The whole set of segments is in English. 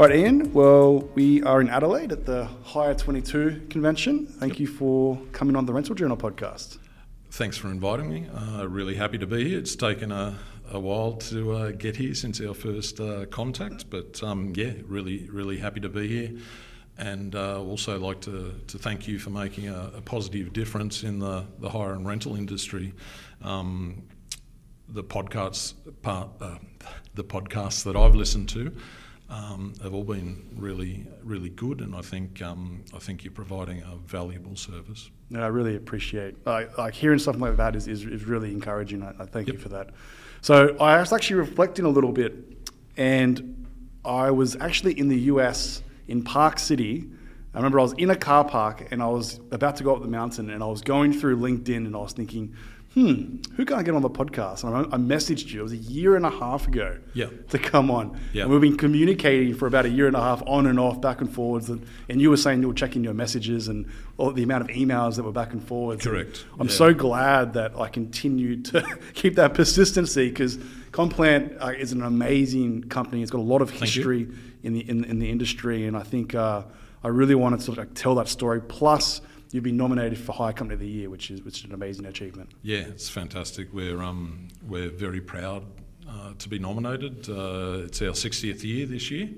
All right, Ian. Well, we are in Adelaide at the Hire 22 convention. Thank you for coming on the Rental Journal podcast. Thanks for inviting me. Uh, really happy to be here. It's taken a, a while to uh, get here since our first uh, contact, but um, yeah, really, really happy to be here. And uh, also like to, to thank you for making a, a, positive difference in the, the hire and rental industry. Um, the podcasts part, uh, the podcasts that I've listened to um, have all been really, really good, and I think um, I think you're providing a valuable service. No, I really appreciate like, like hearing something like that is, is, is really encouraging. I, I thank yep. you for that. So I was actually reflecting a little bit, and I was actually in the US in Park City. I remember I was in a car park and I was about to go up the mountain, and I was going through LinkedIn, and I was thinking hmm, who can I get on the podcast? And I, I messaged you. It was a year and a half ago yeah. to come on. Yeah. And we've been communicating for about a year and a half on and off, back and forwards. And, and you were saying you were checking your messages and all the amount of emails that were back and forwards. Correct. And I'm yeah. so glad that I continued to keep that persistency because Conplant uh, is an amazing company. It's got a lot of history in the, in, in, the industry. And I think uh, I really wanted to sort of tell that story. Plus, you've been nominated for Hire Company of the Year, which is which is an amazing achievement. Yeah, it's fantastic. We're um, we're very proud uh, to be nominated. Uh, it's our 60th year this year.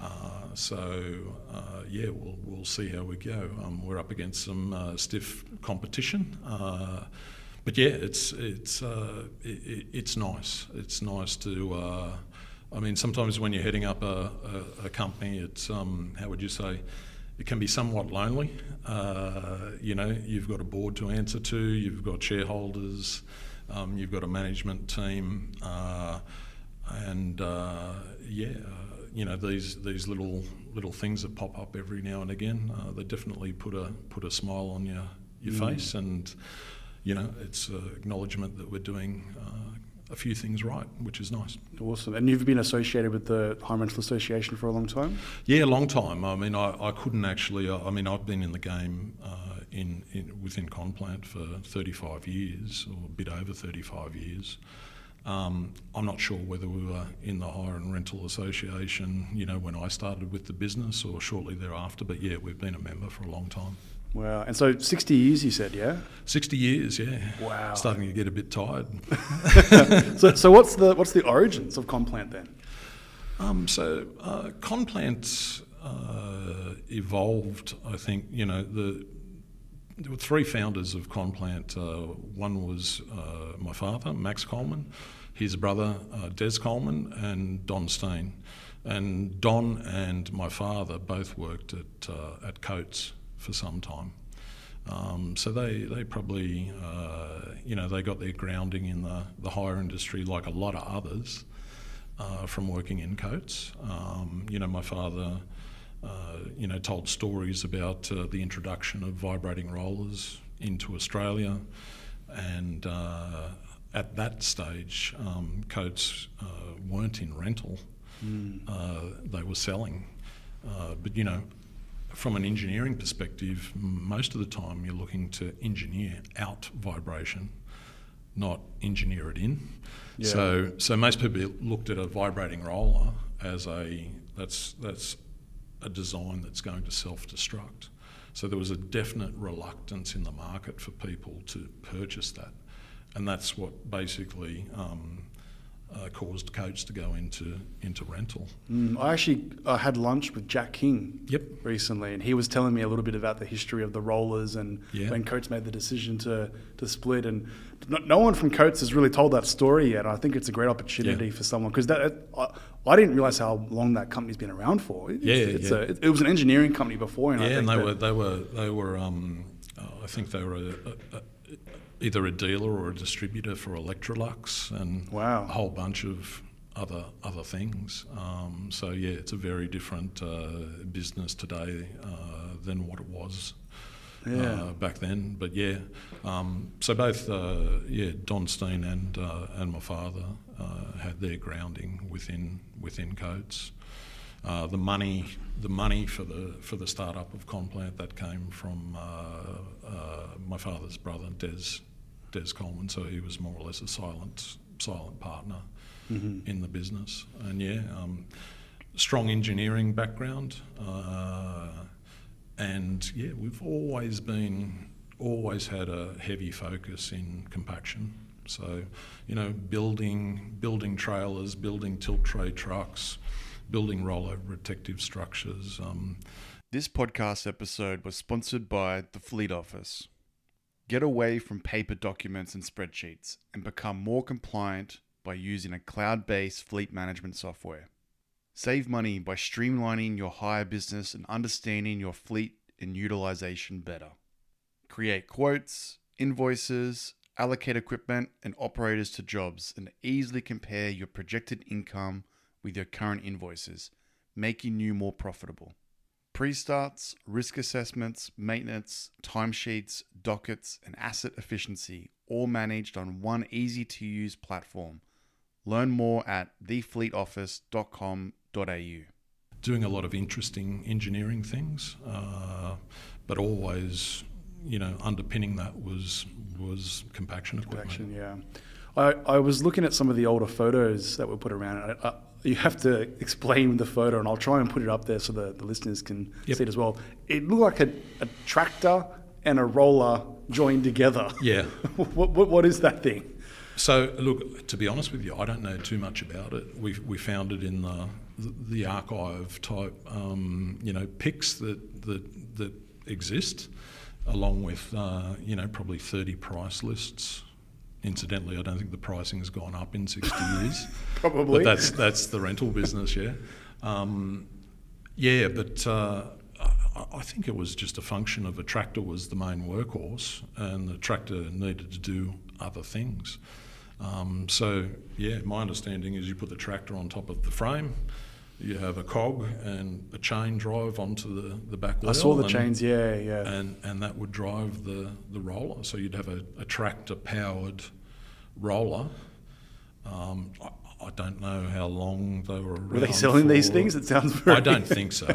Uh, so uh, yeah, we'll we'll see how we go. Um, we're up against some uh, stiff competition, uh, but yeah, it's it's it, it's nice. It's nice to. I mean, sometimes when you're heading up a, a, a company, it's um, how would you say? It can be somewhat lonely. Uh, you know, you've got a board to answer to, you've got shareholders, um, you've got a management team, uh, and uh, yeah, uh, you know these these little little things that pop up every now and again. Uh, they definitely put a put a smile on your your mm. face, and you know it's an acknowledgement that we're doing uh, a few things right, which is nice. Awesome. And you've been associated with the Hire Rental Association for a long time? Yeah, a long time. I mean, I, I couldn't actually, uh, I mean, I've been in the game uh, in, in, within Conplant for 35 years, or a bit over 35 years. Um, I'm not sure whether we were in the Hire and Rental Association, you know, when I started with the business or shortly thereafter, but yeah, we've been a member for a long time. Wow. And so 60 years, you said, yeah? 60 years, yeah. Wow. Starting to get a bit tired. so, so what's the what's the origins of Conplant then? Um, so uh, Conplant uh, evolved, I think, you know, the there were three founders of Conplant. Uh, one was uh, my father, Max Coleman, his brother, uh, Des Coleman, and Don Steen. And Don and my father both worked at, uh, at Coates for some time. Um, so they, they probably, uh, you know, they got their grounding in the, the hire industry like a lot of others uh, from working in Coates. Um, you know, my father, uh, you know, told stories about uh, the introduction of vibrating rollers into Australia. And uh, at that stage, um, Coates uh, weren't in rental. Mm. they were selling. but, you know, from an engineering perspective, most of the time you're looking to engineer out vibration, not engineer it in. Yeah. So, so most people looked at a vibrating roller as a that's that's a design that's going to self-destruct. So there was a definite reluctance in the market for people to purchase that, and that's what basically um, uh, caused Coates to go into into rental. Mm, I actually I had lunch with Jack King yep. recently, and he was telling me a little bit about the history of the rollers and yeah. when Coates made the decision to to split. And no, no, one from Coates has really told that story yet. I think it's a great opportunity yeah. for someone because that I, I, didn't realize how long that company's been around for. It's, yeah, it's yeah. A, it, it, was an engineering company before, and yeah, and they were they were they were um, I think they were a, a, either a dealer or a distributor for Electrolux and wow. a whole bunch of other other things. Um, so yeah, it's a very different uh, business today uh, than what it was yeah. uh, back then. But yeah, um, so both uh, yeah Don Steen and uh, and my father uh, had their grounding within within Coates. the money, the money for the for the startup of Conplant that came from my father's brother Des Des Coleman, so he was more or less a silent silent partner mm-hmm. in the business. And yeah, um, strong engineering background, uh, and yeah, we've always been always had a heavy focus in compaction. So, you know, building building trailers, building tilt tray trucks, building rollover protective structures. Um, this podcast episode was sponsored by the Fleet Office. Get away from paper documents and spreadsheets and become more compliant by using a cloud based fleet management software. Save money by streamlining your hire business and understanding your fleet and utilization better. Create quotes, invoices, allocate equipment and operators to jobs, and easily compare your projected income with your current invoices, making you more profitable. Pre starts, risk assessments, maintenance, timesheets, dockets, and asset efficiency all managed on one easy to use platform. Learn more at thefleetoffice.com.au. Doing a lot of interesting engineering things, uh, but always, you know, underpinning that was was compaction equipment. Compaction, yeah. I, I was looking at some of the older photos that were put around. I, I, you have to explain the photo, and I'll try and put it up there so the, the listeners can Yep. see it as well. It looked like a, a tractor and a roller joined together. Yeah. what, what, what is that thing? So, look, to be honest with you, I don't know too much about it. We, we found it in the the archive type, um, you know, pics that that that exist, along with uh, you know probably thirty price lists. Incidentally, I don't think the pricing has gone up in sixty years. Probably. but that's that's the rental business, yeah. Um, yeah, but uh, I, I think it was just a function of a tractor was the main workhorse, and the tractor needed to do other things. Um, so yeah, my understanding is you put the tractor on top of the frame, you have a cog and a chain drive onto the, the back wheel. I saw the and- chains, yeah, yeah. and and that would drive the the roller. So you'd have a, a tractor powered roller. Um, I, don't know how long they were. Were they selling these things? It sounds very. I don't think so.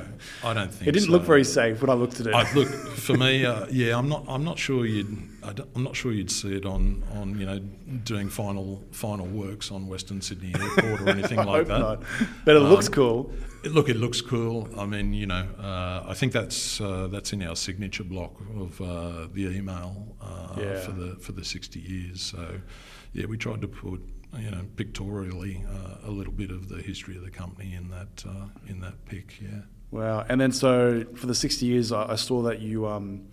I don't think It didn't so. look very safe when I looked at it. I, look for me, uh, yeah. I'm not. I'm not sure you'd. I I'm not sure you'd see it on, on you know doing final final works on Western Sydney Airport or anything like that. not. But it looks Um, cool. It- Look, it looks cool. I mean, you know, uh, I think that's uh, that's in our signature block of uh, the email uh, Yeah. for the for the 60 years. So, yeah, we tried to put you know pictorially uh, a little bit of the history of the company in that uh, in that pic. Yeah. Wow. And then so for the 60 years, I, I saw that you um,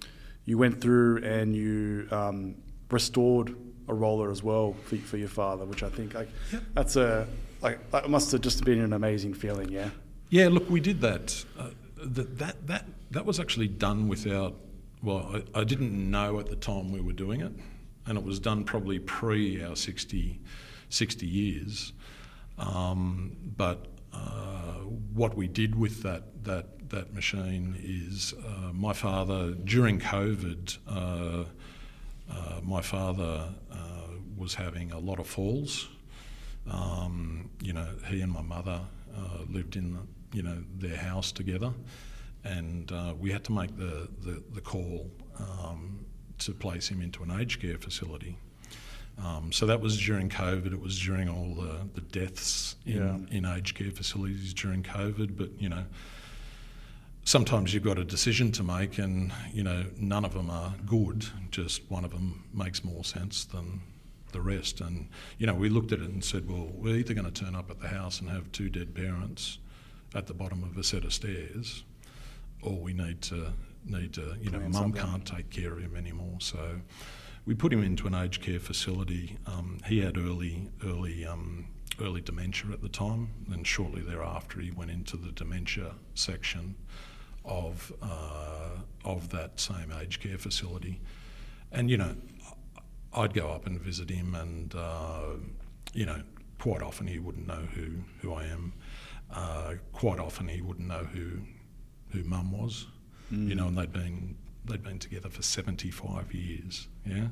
you went through and you um, restored a roller as well for, for your father, which I think like that's a like that must have just been an amazing feeling. Yeah. Yeah, look, we did that. Uh, that, that that that was actually done without. Well, I, I didn't know at the time we were doing it, and it was done probably pre our 60, 60 years. Um, but uh, what we did with that that that machine is uh, my father during COVID. Uh, uh, my father uh, was having a lot of falls. Um, you know, he and my mother uh, lived in, the, you know, their house together, and we had to make the the, the call um, to place him into an aged care facility. Um, so that was during COVID. It was during all the, the deaths in, in aged care facilities during COVID. But you know, sometimes you've got a decision to make, and you know, none of them are good. Just one of them makes more sense than the rest. And you know, we looked at it and said, well, we're either going to turn up at the house and have two dead parents at the bottom of a set of stairs, or we need to need to, you know, mum can't take care of him anymore. So we put him into an aged care facility. Um, he had early early um, early dementia at the time, and shortly thereafter he went into the dementia section of uh, of that same aged care facility. And you know, I'd go up and visit him, and uh, you know, quite often he wouldn't know who who I am. Uh, quite often he wouldn't know who who mum was. You know, and they'd been they'd been together for seventy five years. Yeah,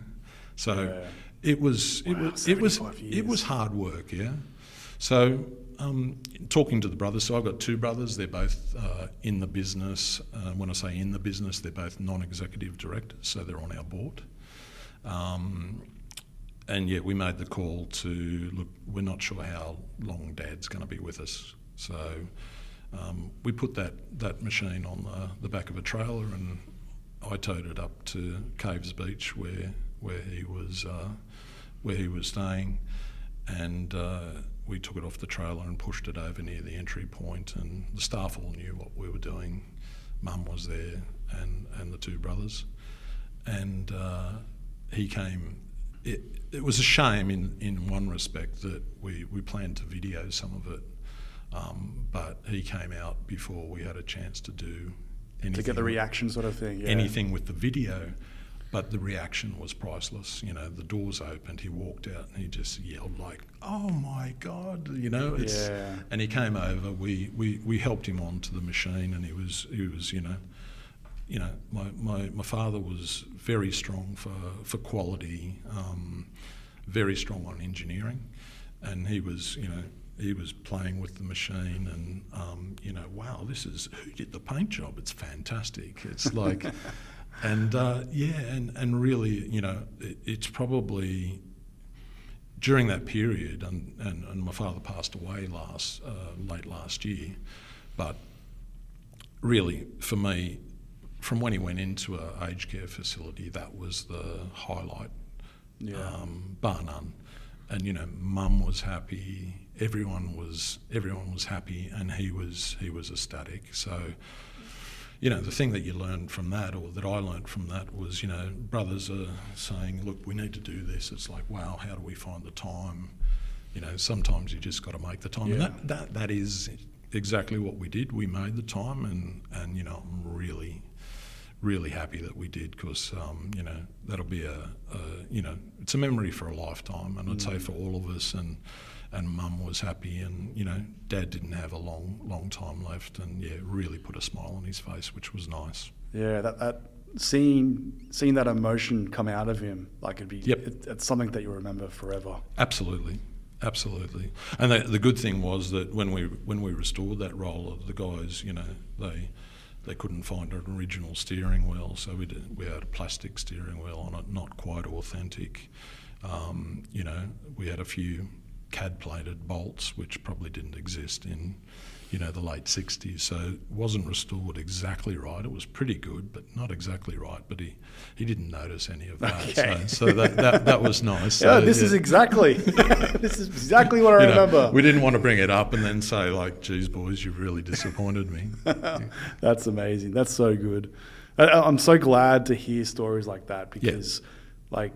so Yeah. it was it Wow, was it was 75 it was hard work. Yeah, so. Um, talking to the brothers, so I've got two brothers. They're both uh, in the business. Uh, when I say in the business, they're both non-executive directors, so they're on our board. Um, and yet we made the call to look. We're not sure how long Dad's going to be with us, so um, we put that, that machine on the, the back of a trailer and I towed it up to Caves Beach where where he was uh, where he was staying, and uh, we took it off the trailer and pushed it over near the entry point, and the staff all knew what we were doing. Mum was there, and and the two brothers, and uh, he came. It, it was a shame in, in one respect that we, we planned to video some of it, um, but he came out before we had a chance to do anything. To get the reaction sort of thing. Yeah. Anything with the video. But the reaction was priceless. You know, the doors opened, he walked out and he just yelled like, "Oh my God!" You know, it's, Yeah. and he came over. We, we, we helped him onto the machine, and he was he was you know, you know, my, my, my father was very strong for for quality, um, very strong on engineering, and he was you know he was playing with the machine and um, you know wow this is who did the paint job? It's fantastic. It's like and uh, yeah and, and really you know it, it's probably during that period and, and, and my father passed away last uh, late last year but really for me from when he went into a aged care facility that was the highlight. Yeah. um, bar none. And you know mum was happy everyone was everyone was happy and he was he was ecstatic. So you know the thing that you learned from that or that I learned from that was you know brothers are saying look we need to do this. It's like wow how do we find the time? You know sometimes you just got to make the time. And that, that that is exactly what we did. We made the time and and you know I'm really really happy that we did because um, you know that'll be a, a you know it's a memory for a lifetime. And I'd say for all of us and and mum was happy and you know dad didn't have a long long time left and yeah really put a smile on his face which was nice Yeah, that, that seeing seeing that emotion come out of him, like it'd be, Yep. it, it's something that you remember forever. Absolutely, absolutely. And the, the good thing was that when we when we restored that roller, the guys, you know, they they couldn't find an original steering wheel, so we did, we had a plastic steering wheel on it, not quite authentic. Um, you know, we had a few CAD plated bolts, which probably didn't exist in, you know, the late 60s. So it wasn't restored exactly right. It was pretty good, but not exactly right. But he, he didn't notice any of that. Okay. So, so that, that, that was nice. Yeah, So, this is exactly this is exactly what I you know, remember. we didn't want to bring it up and then say like, "Geez, boys, you've really disappointed me." That's amazing. That's so good. I, I'm so glad to hear stories like that because, like,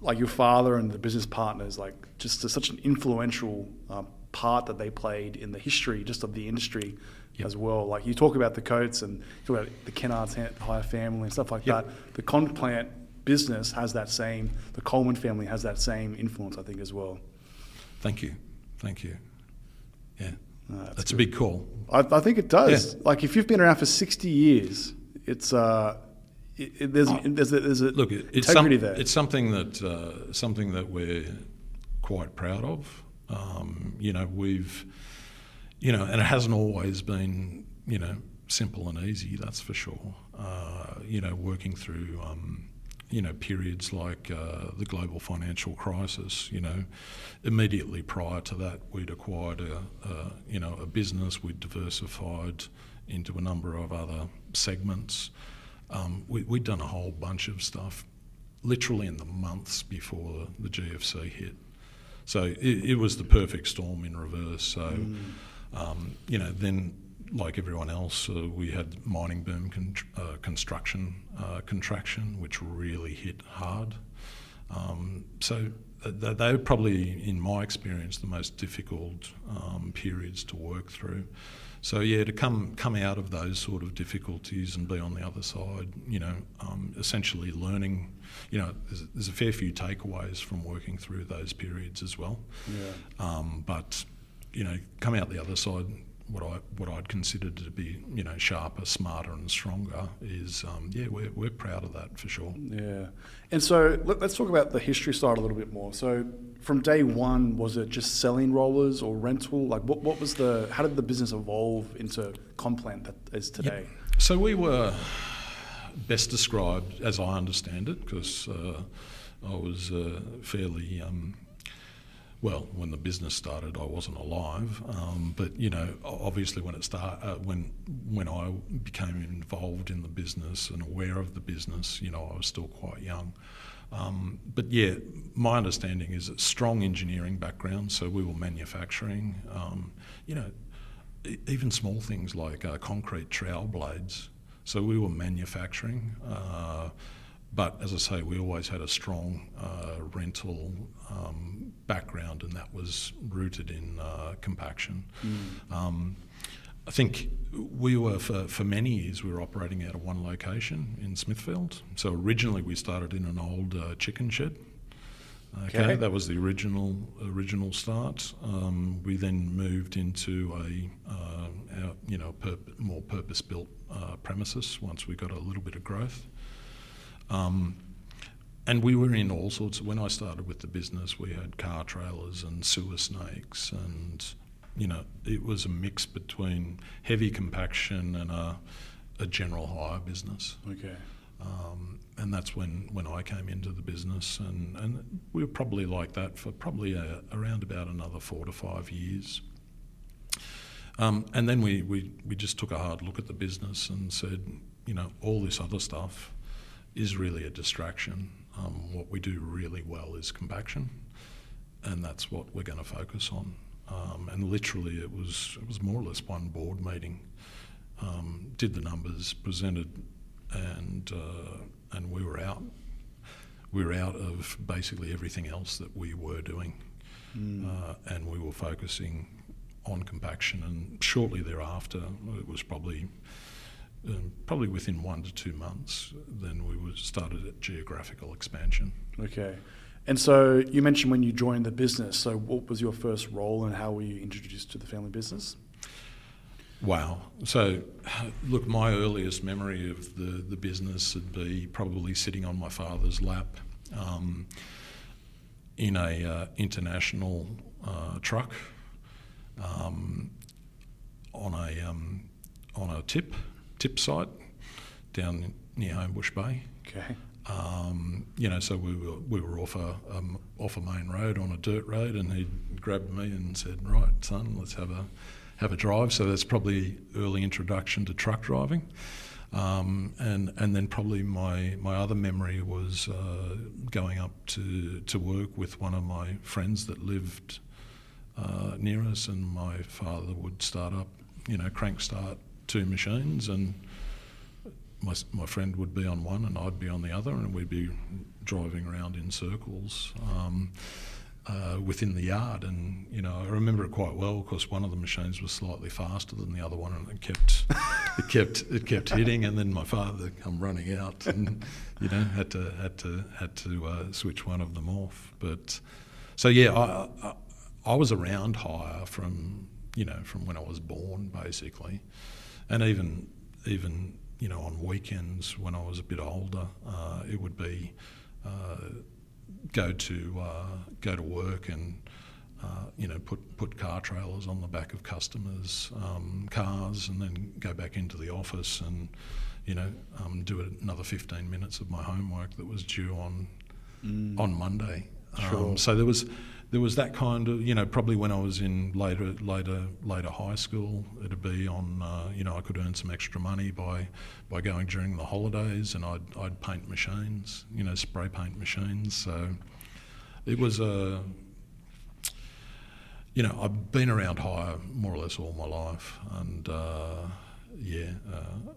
like your father and the business partners, like, just such an influential um, part that they played in the history just of the industry Yep. as well. Like you talk about the Coates and you talk about the Kennards Hire family and stuff like Yep. that. The Conplant business has that same. The Coleman family has that same influence, I think, as well. Thank you, thank you. Yeah, Uh, that's that's a big call. I, I think it does. Yeah. Like if you've been around for sixty years, it's uh, it, there's there's a, there's a Oh. Look, it, it's, some, it's something that uh, something that we're quite proud of. Um, you know, we've, you know, and it hasn't always been, you know, simple and easy. That's for sure. Uh, you know, working through. Um, you know, periods like uh, the global financial crisis. You know, immediately prior to that, we'd acquired a, a you know a business. We'd diversified into a number of other segments. Um, we, we'd done a whole bunch of stuff, literally in the months before the GFC hit. So it, it was the perfect storm in reverse. So, um, you know, then like everyone else, uh, we had mining boom con- uh, construction uh, contraction, which really hit hard. Um, so th- th- they were probably, in my experience, the most difficult um, periods to work through. So yeah, to come come out of those sort of difficulties and be on the other side, you know, um, essentially learning, you know, there's, there's a fair few takeaways from working through those periods as well. yeah. Um, but you know, come out the other side, what I what I'd consider to be you know sharper, smarter, and stronger is um, yeah, we're we're proud of that for sure. Yeah. And so let, us talk about the history side a little bit more. So from day one, was it just selling rollers or rental? Like what, what was the, how did the business evolve into Conplant that is today? So we were best described, as I understand it, because uh, I was uh, fairly um, well, when the business started, I wasn't alive. Um, but you know, obviously, when it start, uh, when when I became involved in the business and aware of the business, you know, I was still quite young. Um, but yeah, my understanding is a strong engineering background. So we were manufacturing. Um, you know, even small things like uh, concrete trowel blades. So we were manufacturing. Uh, but as I say, we always had a strong uh, rental um, background, and that was rooted in uh, compaction. Mm. Um, I think we were for, for many years we were operating out of one location in Smithfield. So originally we started in an old uh, chicken shed. Okay, okay, that was the original original start. Um, we then moved into a uh, our, you know more purpose built uh, premises once we got a little bit of growth. Um, and we were in all sorts. Of, when I started with the business, we had car trailers and sewer snakes, and you know, it was a mix between heavy compaction and a, a general hire business. Okay. Um, and that's when, when I came into the business, and, and we were probably like that for probably a, around about another four to five years. Um, and then we, we, we just took a hard look at the business and said, you know, all this other stuff is really a distraction. Um, what we do really well is compaction, and that's what we're going to focus on. Um, and literally, it was it was more or less one board meeting. Um, did the numbers, presented, and uh, and we were out. We were out of basically everything else that we were doing, mm. uh, and we were focusing on compaction. And shortly thereafter, it was probably um, probably within one to two months, then we were started at geographical expansion. Okay. And so you mentioned when you joined the business. So what was your first role and how were you introduced to the family business? Wow. So, look, my earliest memory of the, the business would be probably sitting on my father's lap um, in a uh, international uh, truck um, on a um, on a tip tip site down near Homebush Bay. Okay. Um, you know, so we were we were off a um, off a main road on a dirt road, and he grabbed me and said, "Right, son, let's have a have a drive." So that's probably early introduction to truck driving, um, and and then probably my my other memory was uh, going up to to work with one of my friends that lived uh, near us, and my father would start up, you know, crank start two machines and my, my friend would be on one and I'd be on the other, and we'd be driving around in circles um, uh, within the yard. And you know, I remember it quite well because one of the machines was slightly faster than the other one, and it kept it kept it kept hitting. And then my father come running out, and you know, had to had to had to uh, switch one of them off. But so yeah, I, I, I was around hire from you know from when I was born, basically, and even even you know, on weekends when I was a bit older, uh, it would be uh, go to uh, go to work and uh, you know put put car trailers on the back of customers' um, cars, and then go back into the office and you know um, do another 15 minutes of my homework that was due on mm. on Monday. Sure. Um, so there was there was that kind of you know probably when I was in later later later high school it'd be on uh, you know I could earn some extra money by by going during the holidays and I'd I'd paint machines you know spray paint machines. So it was a you know I've been around hire more or less all my life and uh, yeah uh,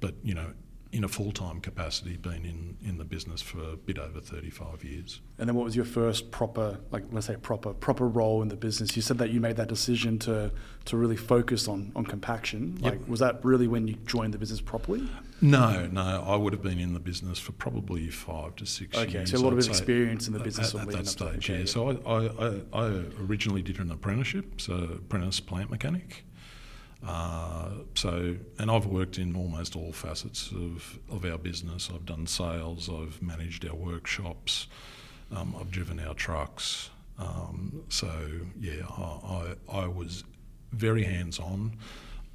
but you know in a full time capacity, been in, in the business for a bit over 35 years. And then what was your first proper, like let's say proper proper role in the business? You said that you made that decision to to really focus on on compaction. Like yep. was that really when you joined the business properly? No, no. I would have been in the business for probably five to six okay, years. Okay, so a lot of experience in the business at, at that stage. Yeah. So I, I, I originally did an apprenticeship, so apprentice plant mechanic. Uh, so, and I've worked in almost all facets of, of our business. I've done sales, I've managed our workshops, um, I've driven our trucks. Um, so, yeah, I, I, I was very hands on.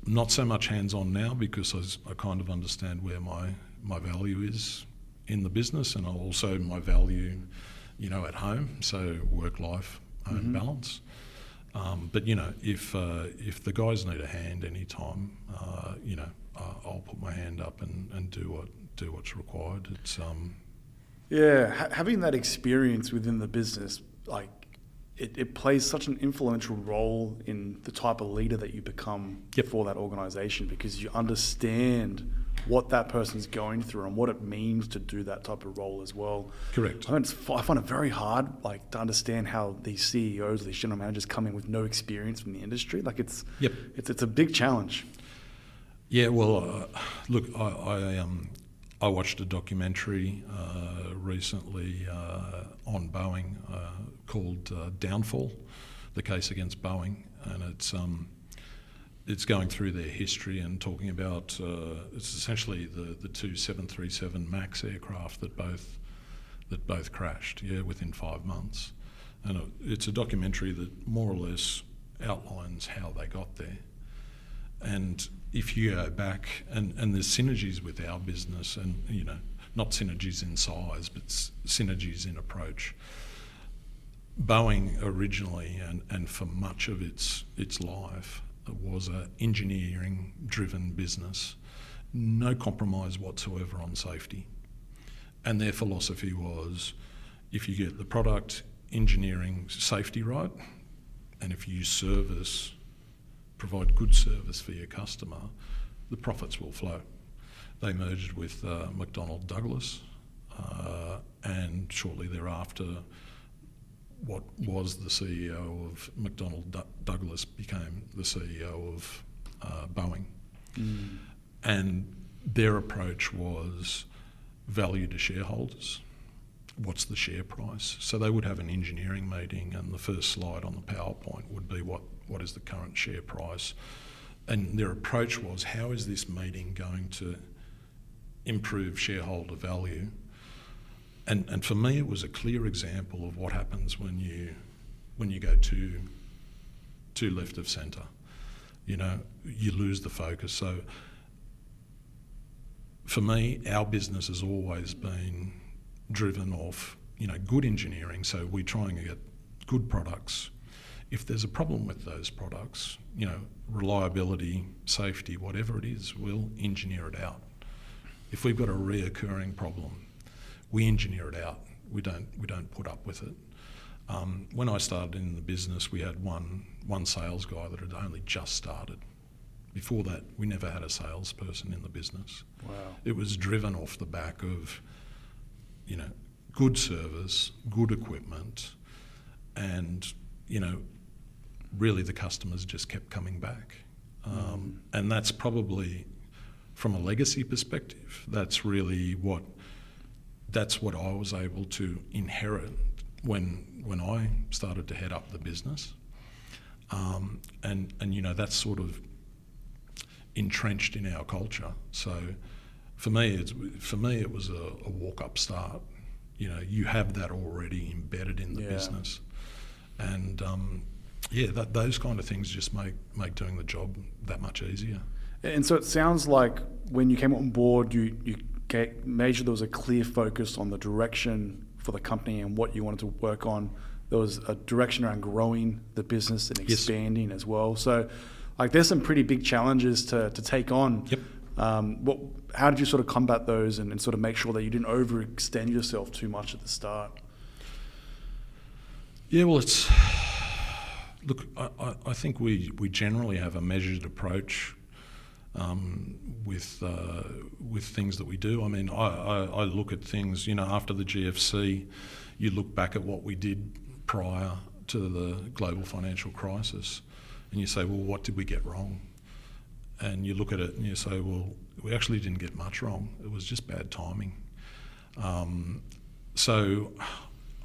Not so much hands on now because I, I kind of understand where my, my value is in the business and also my value, you know, at home. So, work life own balance. Um, but you know, if uh, if the guys need a hand anytime, uh, you know, uh, I'll put my hand up and, and do what do what's required. It's um, Yeah, ha- having that experience within the business, like it, it plays such an influential role in the type of leader that you become Yep. for that organization because you understand what that person's going through and what it means to do that type of role as well. Correct. I I find it very hard, like, to understand how these CEOs, these general managers, come in with no experience from the industry. Like, it's Yep. it's it's a big challenge. Yeah, well, uh, look, I, I, um, I watched a documentary uh, recently uh, on Boeing uh, called uh, Downfall, the case against Boeing, and it's um, it's going through their history and talking about uh, it's essentially the, the two 737 Max aircraft that both that both crashed, yeah, within five months, and it's a documentary that more or less outlines how they got there. And if you go back, and, and there's synergies with our business, and you know, not synergies in size, but synergies in approach. Boeing originally, and, and for much of its its life, was an engineering-driven business, no compromise whatsoever on safety, and their philosophy was, if you get the product engineering safety right, and if you service provide good service for your customer, the profits will flow. They merged with uh, McDonnell Douglas, uh, and shortly thereafter, what was the CEO of McDonnell Du- Douglas became the CEO of uh, Boeing. And their approach was value to shareholders. What's the share price? So they would have an engineering meeting, and the first slide on the PowerPoint would be what, what is the current share price. And their approach was how is this meeting going to improve shareholder value? And, and for me, it was a clear example of what happens when you, when you go too, too left of centre. You know, you lose the focus. So for me, our business has always been driven off, you know, good engineering. So we're trying to get good products. If there's a problem with those products, you know, reliability, safety, whatever it is, we'll engineer it out. If we've got a reoccurring problem, we engineer it out. We don't we don't put up with it. Um, when I started in the business, we had one one sales guy that had only just started. Before that, we never had a salesperson in the business. Wow. It was driven off the back of, you know, good service, good equipment, and you know, really the customers just kept coming back, um, and that's probably, from a legacy perspective, that's really what, that's what I was able to inherit when when I started to head up the business, um, and and you know that's sort of entrenched in our culture. So for me, it's, for me, it was a, a walk-up start. You know, you have that already embedded in the Yeah. business, and um, yeah, that, those kind of things just make make doing the job that much easier. And so it sounds like when you came on board, you, you made sure there was a clear focus on the direction for the company and what you wanted to work on. There was a direction around growing the business and Yes. expanding as well. So, like, there's some pretty big challenges to, to take on. Yep. Um, what, how did you sort of combat those and, and sort of make sure that you didn't overextend yourself too much at the start? Yeah, well, it's look. I, I, I think we, we generally have a measured approach um, with uh, with things that we do. I mean, I, I, I look at things. You know, after the GFC, you look back at what we did prior to the global financial crisis, and you say, well, what did we get wrong? And you look at it and you say, well, we actually didn't get much wrong. It was just bad timing. Um, so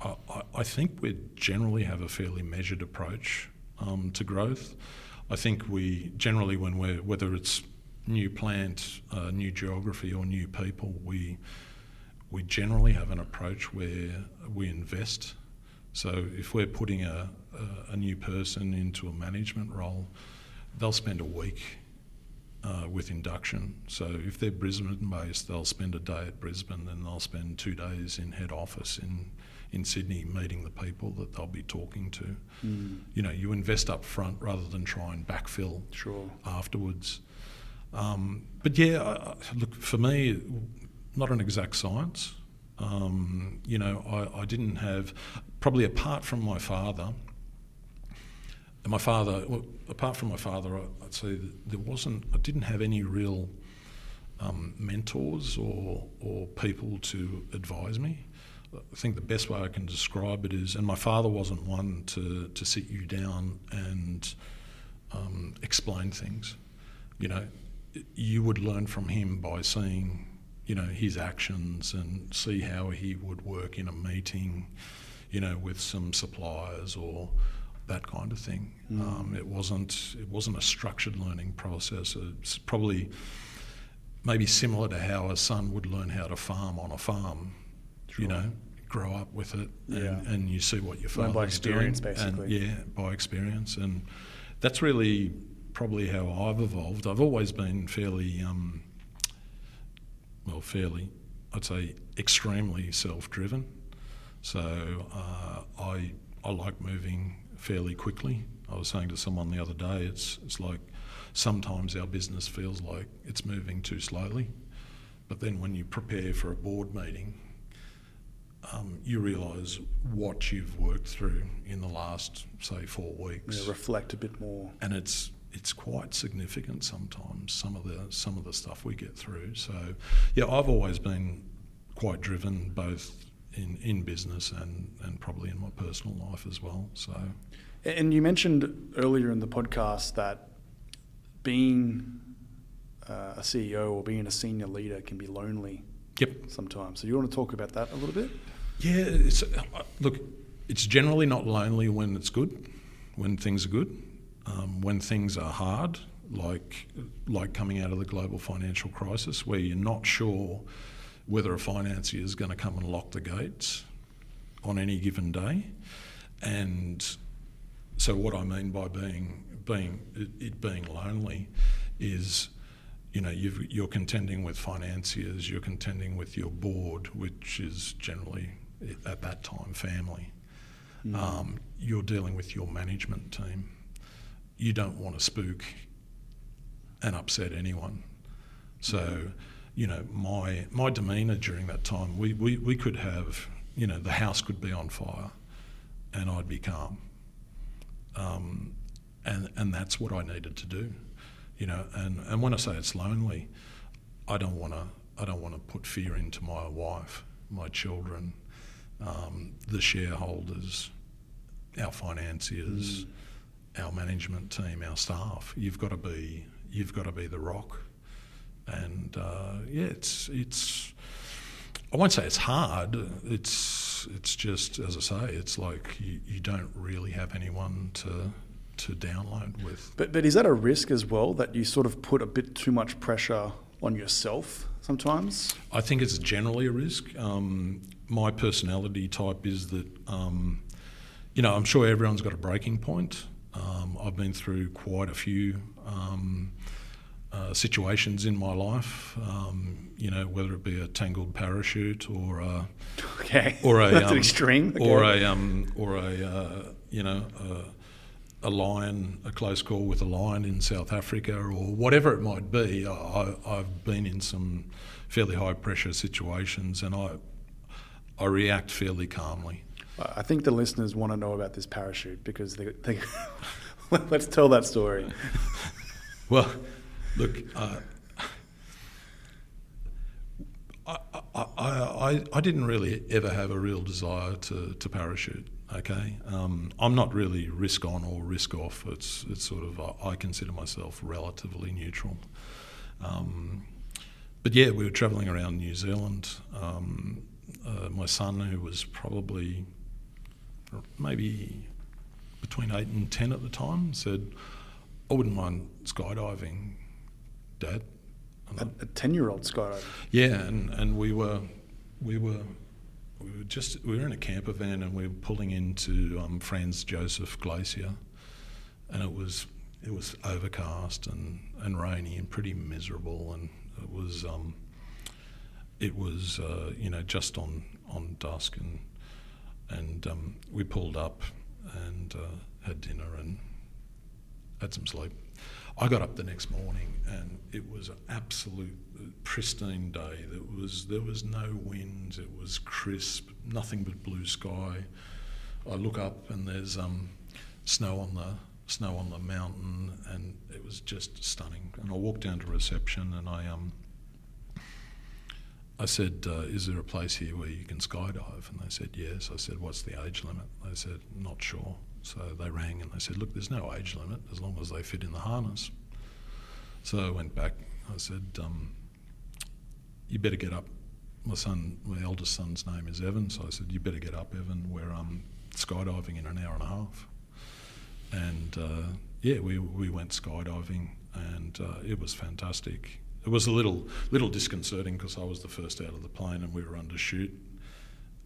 I, I- think we generally have a fairly measured approach um, to growth. I think we generally, when we're whether it's new plant, uh, new geography, or new people, we we generally have an approach where we invest. So if we're putting a, a, a new person into a management role, they'll spend a week uh, with induction. So if they're Brisbane based, they'll spend a day at Brisbane, then they'll spend two days in head office in in Sydney, meeting the people that they'll be talking to. Mm. You know, you invest up front rather than try and backfill Sure. afterwards. Um, but yeah, look for me, not an exact science. Um, you know, I, I didn't have probably apart from my father. My father, well, apart from my father, I- I'd say there wasn't. I didn't have any real um, mentors or or people to advise me. I think the best way I can describe it is, and my father wasn't one to to sit you down and um, explain things. You know, you would learn from him by seeing, you know, his actions and see how he would work in a meeting, you know, with some suppliers or that kind of thing. Um, it wasn't it wasn't a structured learning process. It's probably maybe similar to how a son would learn how to farm on a farm. You know, grow up with it, and, Yeah. and you see what your Learn by experience, doing, basically. And, yeah, by experience, and that's really probably how I've evolved. I've always been fairly, um, well, fairly, I'd say, extremely self-driven. So uh, I I like moving fairly quickly. I was saying to someone the other day, it's it's like sometimes our business feels like it's moving too slowly, but then when you prepare for a board meeting, um, you realise what you've worked through in the last say four weeks Yeah, reflect a bit more. and it's it's quite significant sometimes some of the some of the stuff we get through so yeah I've always been quite driven both in, in business and, and probably in my personal life as well so And you mentioned earlier in the podcast that being uh, a CEO or being a senior leader can be lonely yep sometimes. So you want to talk about that a little bit? yeah it's, uh, look it's generally not lonely when it's good when things are good um, when things are hard like like coming out of the global financial crisis where you're not sure whether a financier is going to come and lock the gates on any given day. And so, what I mean by being being it, it being lonely is, you know, you've, you're contending with financiers, you're contending with your board, which is generally at that time family. Um, you're dealing with your management team. You don't want to spook and upset anyone. So, you know, my my demeanour during that time, we, we, we could have, you know, the house could be on fire, and I'd be calm. Um, and and that's what I needed to do, you know. And, and when I say it's lonely, I don't want to I don't want to put fear into my wife, my children, um, the shareholders, our financiers, our management team, our staff. You've got to be you've got to be the rock and uh, yeah, it's it's. I won't say it's hard. It's it's just as I say, it's like you, you don't really have anyone to to download with. But but is that a risk as well that you sort of put a bit too much pressure on yourself sometimes? I think it's generally a risk. Um, my personality type is that, um, you know, I'm sure everyone's got a breaking point. Um, I've been through quite a few um, uh, situations in my life, um, you know, whether it be a tangled parachute or a, Okay. or a That's um, extreme. or a um, or a uh, you know a, a lion, a close call with a lion in South Africa, or whatever it might be. I, I've been in some fairly high pressure situations, and I I react fairly calmly. I think the listeners want to know about this parachute because they, they let's tell that story. Well, look, uh, I, I, I, I didn't really ever have a real desire to, to parachute. Okay, um, I'm not really risk on or risk off. It's it's sort of I I consider myself relatively neutral. Um, but yeah, we were travelling around New Zealand. Um, uh, my son, who was probably maybe between eight and ten at the time, said, "I wouldn't mind skydiving, Dad." And A ten-year-old skydiver. yeah, and, and we were we were we were just we were in a camper van and we were pulling into um, Franz Josef Glacier, and it was it was overcast and, and rainy and pretty miserable, and it was um, it was uh, you know just on on dusk, and and um, we pulled up and uh, had dinner and had some sleep. I got up the next morning and it was an absolute pristine day. There was there was no wind. It was crisp, nothing but blue sky. I look up and there's um, snow on the snow on the mountain, and it was just stunning. And I walked down to reception and I um I said, uh, "Is there a place here where you can skydive?" And they said, "Yes." I said, "What's the age limit?" They said, "Not sure." So they rang and they said, "Look, there's no age limit as long as they fit in the harness." So I went back. I said, um, "You better get up." My son, my eldest son's name is Evan, so I said, "You better get up, Evan. We're um, skydiving in an hour and a half." And uh, yeah, we we went skydiving, and uh, it was fantastic it was a little little disconcerting because I was the first out of the plane and we were under chute,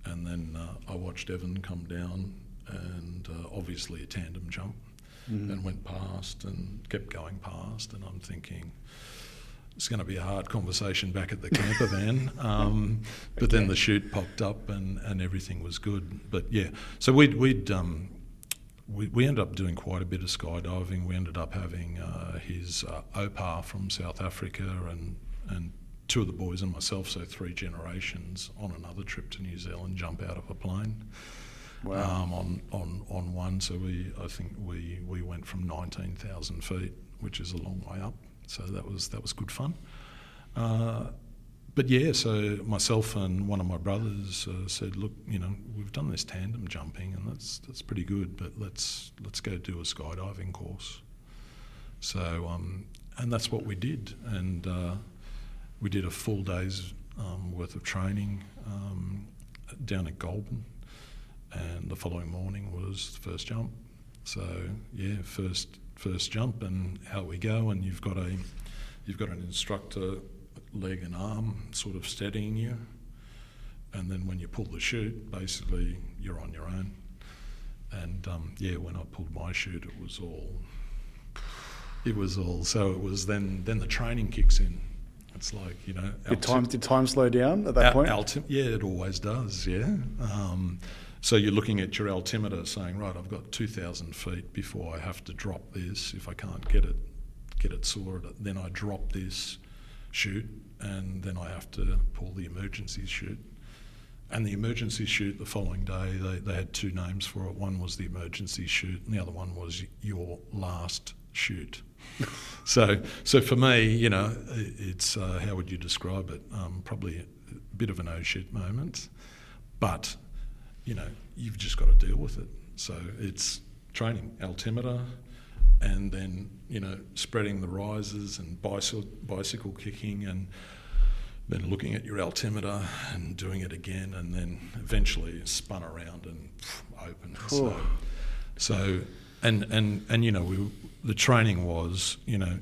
and then uh, I watched Evan come down and uh, obviously a tandem jump, mm-hmm. and went past and kept going past, and I'm thinking. It's going to be a hard conversation back at the camper van, um, but okay. then the chute popped up and, and everything was good. But yeah, so we'd we'd um, we, we ended up doing quite a bit of skydiving. We ended up having uh, his uh, opa from South Africa and, and two of the boys and myself, so three generations, on another trip to New Zealand, jump out of a plane. Wow. Um, on, on, on one, so we I think we, we went from 19,000 feet, which is a long way up. So that was that was good fun. Uh, but yeah, so myself and one of my brothers uh, said, "Look, you know, we've done this tandem jumping, and that's that's pretty good, but let's let's go do a skydiving course." So, um, and that's what we did, and uh, we did a full day's um, worth of training um, down at Goulburn, and the following morning was the first jump. So yeah, first first jump, and how we go, and you've got a you've got an instructor leg and arm sort of steadying you. And then when you pull the chute, basically you're on your own. And um, yeah, when I pulled my chute, it was all. It was all. So it was then. Then the training kicks in. It's like you know. Did time did time slow down at that al- point? Alti- yeah, it always does. Yeah. Um, so you're looking at your altimeter, saying, right, I've got 2,000 feet before I have to drop this. If I can't get it, get it sorted, then I drop this chute, and then I have to pull the emergency chute. And the emergency chute the following day, they, they had two names for it. One was the emergency chute, and the other one was your last chute. so, so for me, you know, it's uh, how would you describe it? Um, probably a bit of an oh shit moment, but you know, you've just got to deal with it. So it's training, altimeter, and then you know spreading the rises and bicycle bicycle kicking and then looking at your altimeter and doing it again and then eventually spun around and open so, so and and and you know we, the training was you know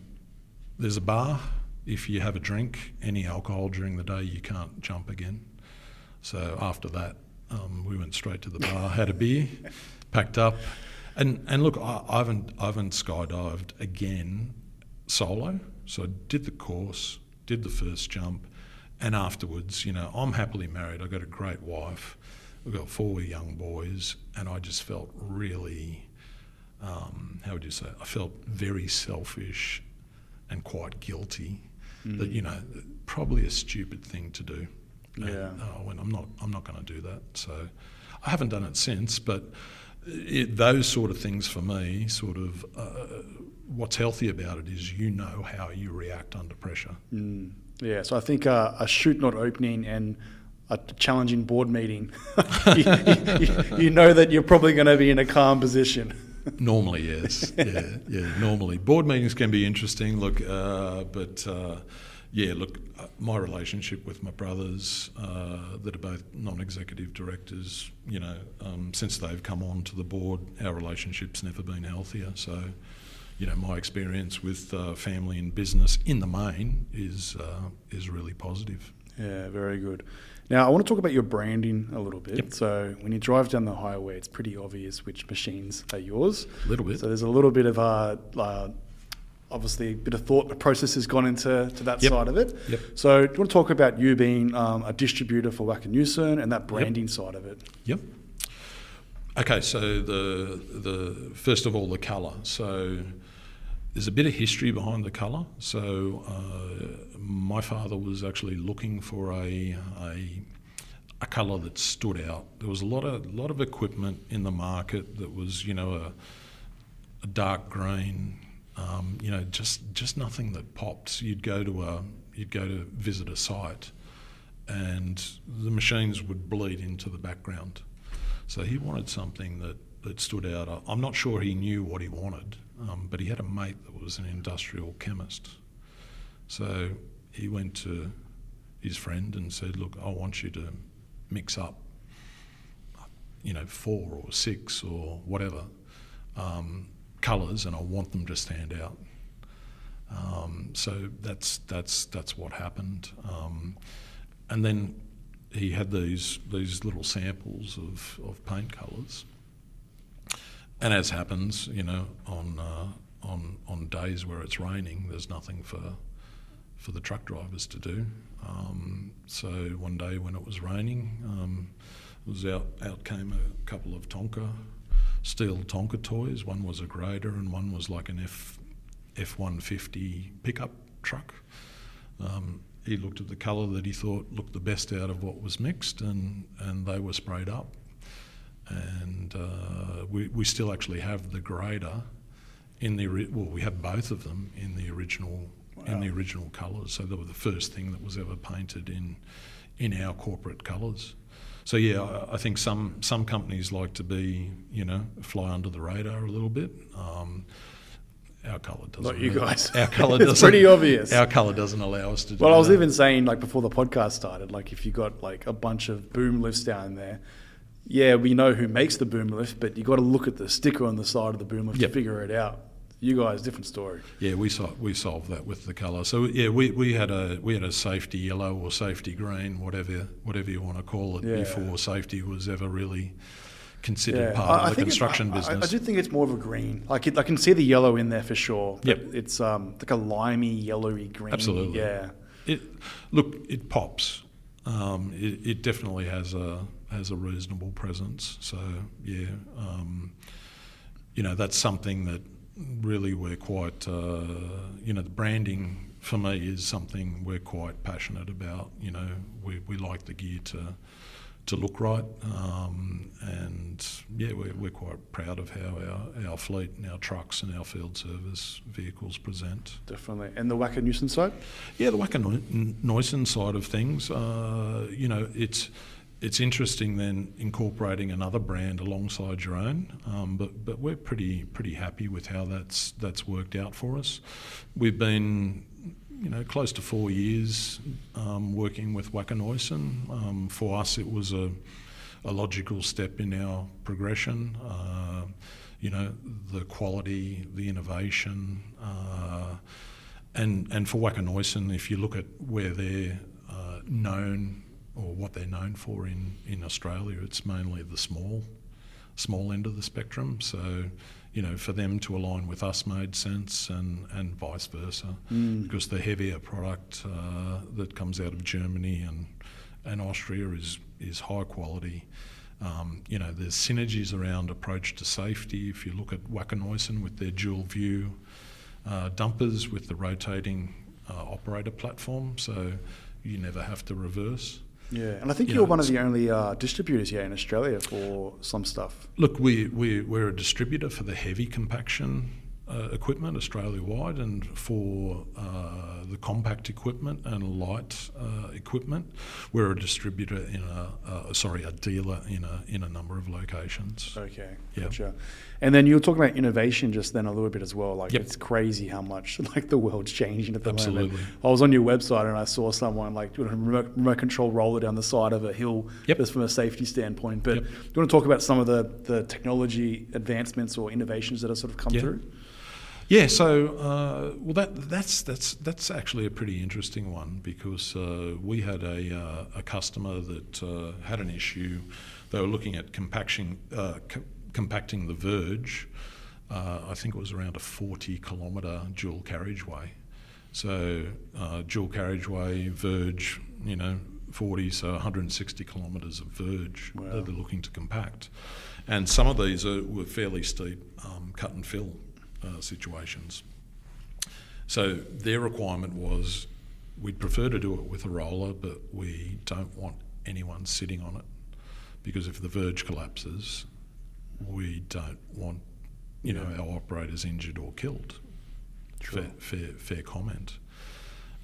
there's a bar. If you have a drink any alcohol during the day you can't jump again. So after that um, we went straight to the bar had a beer packed up and and look, I, I haven't I haven't skydived again solo. So I did the course, did the first jump, and afterwards, you know, I'm happily married. I've got a great wife. We've got four young boys, and I just felt really, um, how would you say? I felt very selfish and quite guilty. Mm. That you know, probably a stupid thing to do. Yeah. And, when I'm not, I'm not going to do that. So I haven't done it since, but it, those sort of things for me, sort of, uh, what's healthy about it is you know how you react under pressure. Mm. Yeah, so I think uh, a chute not opening and a challenging board meeting, you, you, you, know that you're probably going to be in a calm position. normally, yes. Yeah, yeah. Normally, board meetings can be interesting. Look, uh, but uh, yeah, look, my relationship with my brothers uh, that are both non-executive directors, you know, um, since they've come on to the board, our relationship's never been healthier. So, you know, my experience with uh, family and business in the main is uh, is really positive. Yeah, very good. Now, I want to talk about your branding a little bit. Yep. So, when you drive down the highway, it's pretty obvious which machines are yours. A little bit. So, there's a little bit of a uh, obviously a bit of thought, a process has gone into to that yep. side of it. Yep. So, do you want to talk about you being um, a distributor for Wacker Wackeneusen and that branding yep. side of it? Yep. Okay, so the the first of all the colour. So there's a bit of history behind the colour. So uh, my father was actually looking for a a, a colour that stood out. There was a lot of lot of equipment in the market that was you know a, a dark green, um, you know just just nothing that popped. You'd go to a you'd go to visit a site, and the machines would bleed into the background. So he wanted something that, that stood out. I'm not sure he knew what he wanted, um, but he had a mate that was an industrial chemist. So he went to his friend and said, Look, I want you to mix up, you know, four or six or whatever um, colours, and I want them to stand out. Um, so that's that's that's what happened, um, and then he had these these little samples of, of paint colours, and as happens, you know, on uh, on on days where it's raining, there's nothing for for the truck drivers to do. Um, so one day when it was raining, um, it was out out came a couple of Tonka steel Tonka toys. One was a grader, and one was like an F F one fifty pickup truck. Um, he looked at the colour that he thought looked the best out of what was mixed, and, and they were sprayed up. And uh, we, we still actually have the grader in the well, we have both of them in the original wow. in the original colours. So they were the first thing that was ever painted in in our corporate colours. So yeah, I, think some some companies like to be you know fly under the radar a little bit. Um, our colour doesn't. Not you guys. Our colour doesn't. it's pretty obvious. Our colour doesn't allow us to. Well, I was that. even saying like before the podcast started, like if you got like a bunch of boom lifts down there, yeah, we know who makes the boom lift, but you got to look at the sticker on the side of the boom lift yep. to figure it out. You guys, different story. Yeah, we sol- we solved that with the colour. So yeah, we, we had a we had a safety yellow or safety green, whatever whatever you want to call it, yeah. before safety was ever really considered yeah. part I, of the construction business. I, I, do think it's more of a green. Like it, I can see the yellow in there for sure. Yep. It's um, like a limey, yellowy green. Absolutely. Yeah. It look it pops. Um, it, it, definitely has a has a reasonable presence. So yeah, um, you know that's something that really we're quite uh, you know the branding for me is something we're quite passionate about. You know we we like the gear to to look right. Um, and yeah, we're, we're quite proud of how our, our fleet and our trucks and our field service vehicles present. Definitely. And the Wacker Neuson side? Yeah, the Wacker Neuson side of things, uh, you know, it's it's interesting then incorporating another brand alongside your own, um, but but we're pretty pretty happy with how that's that's worked out for us. We've been you know, close to four years um, working with Wacker Um, for us, it was a, a, logical step in our progression. Uh, you know, the quality, the innovation, uh, and and for Wacker if you look at where they're uh, known or what they're known for in, in Australia, it's mainly the small small end of the spectrum. So you know, for them to align with us made sense and, and vice versa. Mm. Because the heavier product uh, that comes out of Germany and, and Austria is, is high quality. Um, you know, there's synergies around approach to safety. If you look at Wacker with their dual view uh, dumpers with the rotating uh, operator platform, so you never have to reverse. Yeah, and I think you are one of the only uh, distributors here in Australia for some stuff. Look, we, we, we're a distributor for the heavy compaction uh, equipment Australia wide, and for uh, the compact equipment and light uh, equipment, we're a distributor in a uh, sorry a dealer in a in a number of locations. Okay, yep. gotcha. And then you were talking about innovation just then a little bit as well. Like yep. it's crazy how much like the world's changing at the Absolutely. moment. I was on your website and I saw someone like doing a remote, remote control roller down the side of a hill yep. just from a safety standpoint. But do you want to talk about some of the the technology advancements or innovations that have sort of come through? Yeah, so uh, well, that that's that's that's actually a pretty interesting one because uh, we had a uh, a customer that uh, had an issue. They were looking at compaction, uh, co- compacting the verge. Uh, I think it was around a forty kilometre dual carriageway. So dual carriageway verge, you know, 40, so 160 kilometres of verge Wow. that they're looking to compact. And some of these are, were fairly steep um, cut and fill uh, situations. So their requirement was we'd prefer to do it with a roller, but we don't want anyone sitting on it because if the verge collapses, we don't want you know our operators injured or killed. Sure. Fair, fair, fair comment.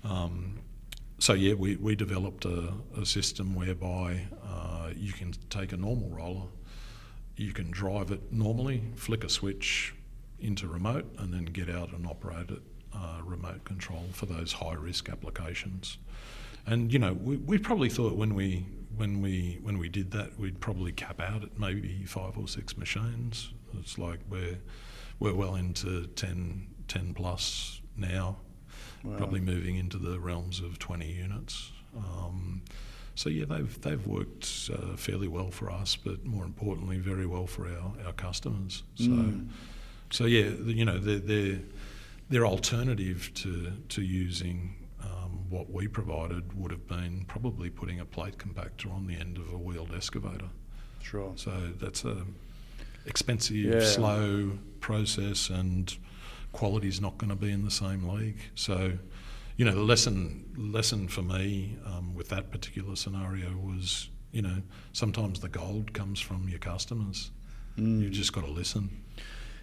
Um, so yeah, we, we developed a, a system whereby uh, you can take a normal roller, you can drive it normally, flick a switch into remote, and then get out and operate it uh, remote control for those high risk applications. And you know, we, we probably thought when we when we when we did that, we'd probably cap out at maybe five or six machines. It's like we're we're well into 10, 10 plus now, Wow. probably moving into the realms of twenty units. Um, so yeah, they've they've worked uh, fairly well for us, but more importantly, very well for our, our customers. So Mm. So yeah, the- you know, they're, they're, their alternative to, to using um, what we provided would have been probably putting a plate compactor on the end of a wheeled excavator. Sure. So that's a expensive, Yeah. slow process, and quality's not going to be in the same league. So, you know, the lesson lesson for me um, with that particular scenario was, you know, sometimes the gold comes from your customers. Mm. You've just got to listen.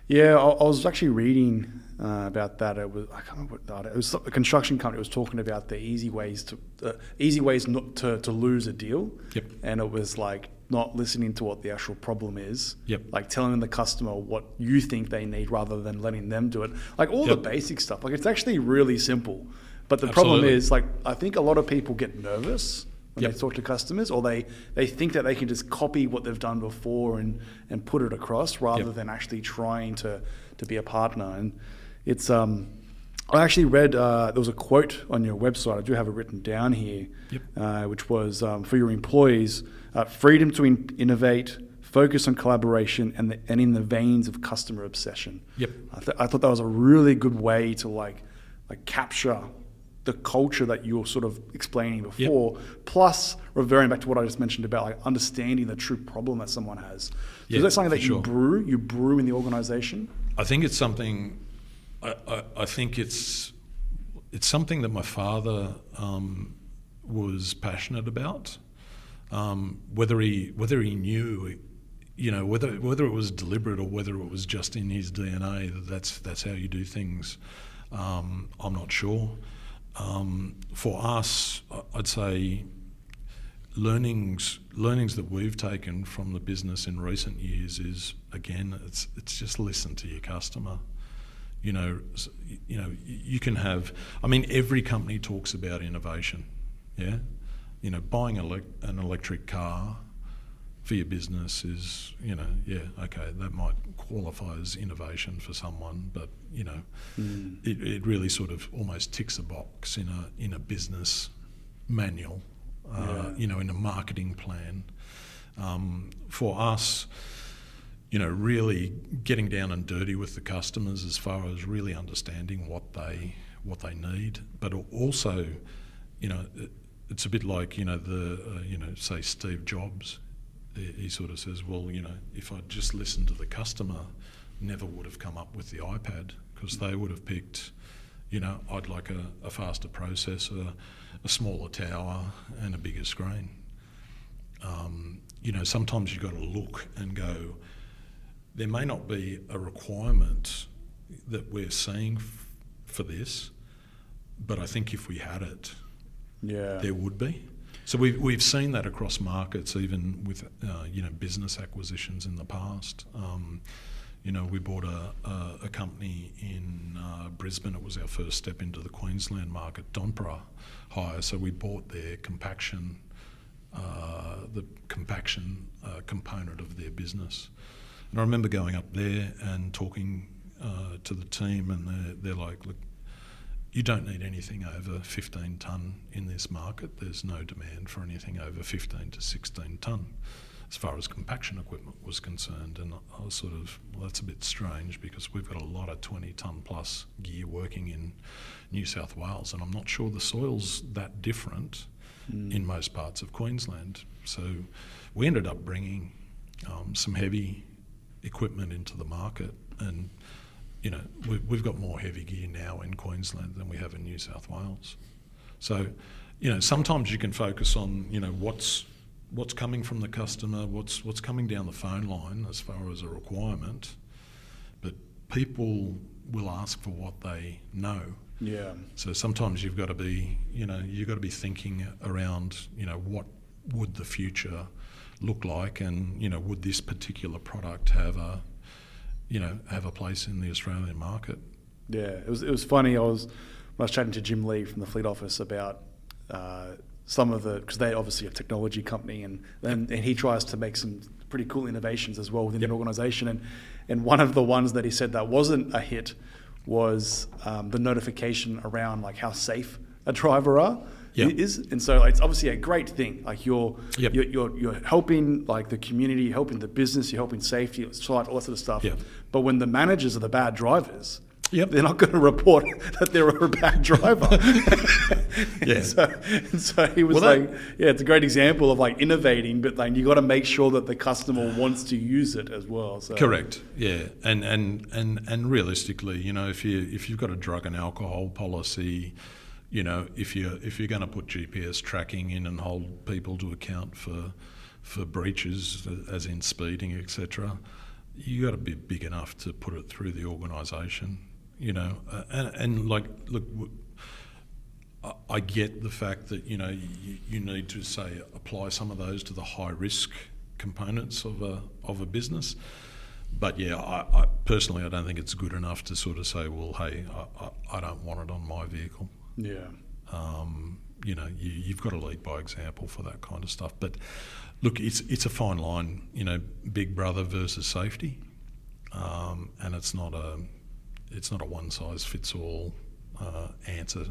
Yeah, I, I was actually reading uh, about that. It was I can't remember what that. It was a construction company was talking about the easy ways to uh, easy ways not to, to lose a deal. Yep. And it was like not listening to what the actual problem is. Yep. Like telling the customer what you think they need rather than letting them do it. Like all the basic stuff. Like it's actually really simple. But the problem is like I think a lot of people get nervous when Yep. they talk to customers or they, they think that they can just copy what they've done before and, and put it across rather Yep. than actually trying to, to be a partner. And it's um, I actually read uh, there was a quote on your website. I do have it written down here, Yep. uh, which was um, for your employees: uh, freedom to in- innovate, focus on collaboration, and the, and in the veins of customer obsession. Yep. I, th- I thought that was a really good way to like like capture the culture that you were sort of explaining before, plus reverting back to what I just mentioned about like understanding the true problem that someone has. So Yeah, is that something that you sure. brew? You brew in the organization? I think it's something. I, I, I think it's it's something that my father um, was passionate about. Um, whether he whether he knew, you know, whether whether it was deliberate or whether it was just in his DNA that that's that's how you do things. Um, I'm not sure. Um, for us, I'd say learnings learnings that we've taken from the business in recent years is again it's it's just listen to your customer. You know you know you can have i mean every company talks about innovation yeah? You know buying an electric car for your business is you know yeah okay that might qualify as innovation for someone but you know it, it really sort of almost ticks a box in a in a business manual uh, Yeah. you know in a marketing plan. Um, for us you know really getting down and dirty with the customers as far as really understanding what they what they need but also you know it, it's a bit like you know the uh, you know say Steve Jobs he, sort of says well you know if I'd just listened to the customer never would have come up with the iPad because they would have picked you know I'd like a, a faster processor a smaller tower and a bigger screen um, you know, sometimes you've got to look and go, there may not be a requirement that we're seeing f- for this, but I think if we had it, Yeah. there would be. So we've, we've seen that across markets, even with uh, you know business acquisitions in the past. Um, you know, we bought a, a, a company in uh, Brisbane. It was our first step into the Queensland market, Donpra Hire. So we bought their compaction, uh, the compaction uh, component of their business. And I remember going up there and talking uh, to the team, and they're, they're like, look, you don't need anything over 15 tonne in this market. There's no demand for anything over 15 to 16 tonne. as far as compaction equipment was concerned. And I was sort of, well, that's a bit strange because we've got a lot of 20 tonne plus gear working in New South Wales, and I'm not sure the soil's that different mm. in most parts of Queensland. So we ended up bringing um, some heavy equipment into the market, and you know we, we've got more heavy gear now in Queensland than we have in New South Wales. So, you know, sometimes you can focus on you know what's what's coming from the customer, what's what's coming down the phone line as far as a requirement, but people will ask for what they know. Yeah. So sometimes you've got to be, you know, you've got to be thinking around, you know, what would the future look like, and you know, would this particular product have a, you know, have a place in the Australian market? Yeah, it was it was funny. I was I was chatting to Jim Lee from the fleet office about. Uh, some of the because they're obviously a technology company and, and and he tries to make some pretty cool innovations as well within yep. the organization and and one of the ones that he said that wasn't a hit was um, the notification around like how safe a driver are yep. is and so it's obviously a great thing like you're, yep. you're, you're you're helping like the community helping the business you're helping safety all that sort of stuff but when the managers are the bad drivers Yep. They're not going to report that they're a bad driver. yeah. so, so, he was well, like, that, yeah, it's a great example of like innovating, but like you got to make sure that the customer wants to use it as well. So. Correct. Yeah. And, and, and, and realistically, you know, if you, if you've got a drug and alcohol policy, you know, if you're if you're going to put GPS tracking in and hold people to account for for breaches, as in speeding, etc., you got to be big enough to put it through the organisation you know, uh, and, and like, look, I get the fact that you know you, you, need to say apply some of those to the high risk components of a of a business, but yeah, I, I personally I don't think it's good enough to sort of say, well, hey, I, I, I don't want it on my vehicle. Yeah. Um, you know, you, have got to lead by example for that kind of stuff. But look, it's it's a fine line, you know, Big Brother versus safety, um, and it's not a it's not a one size fits all uh, answer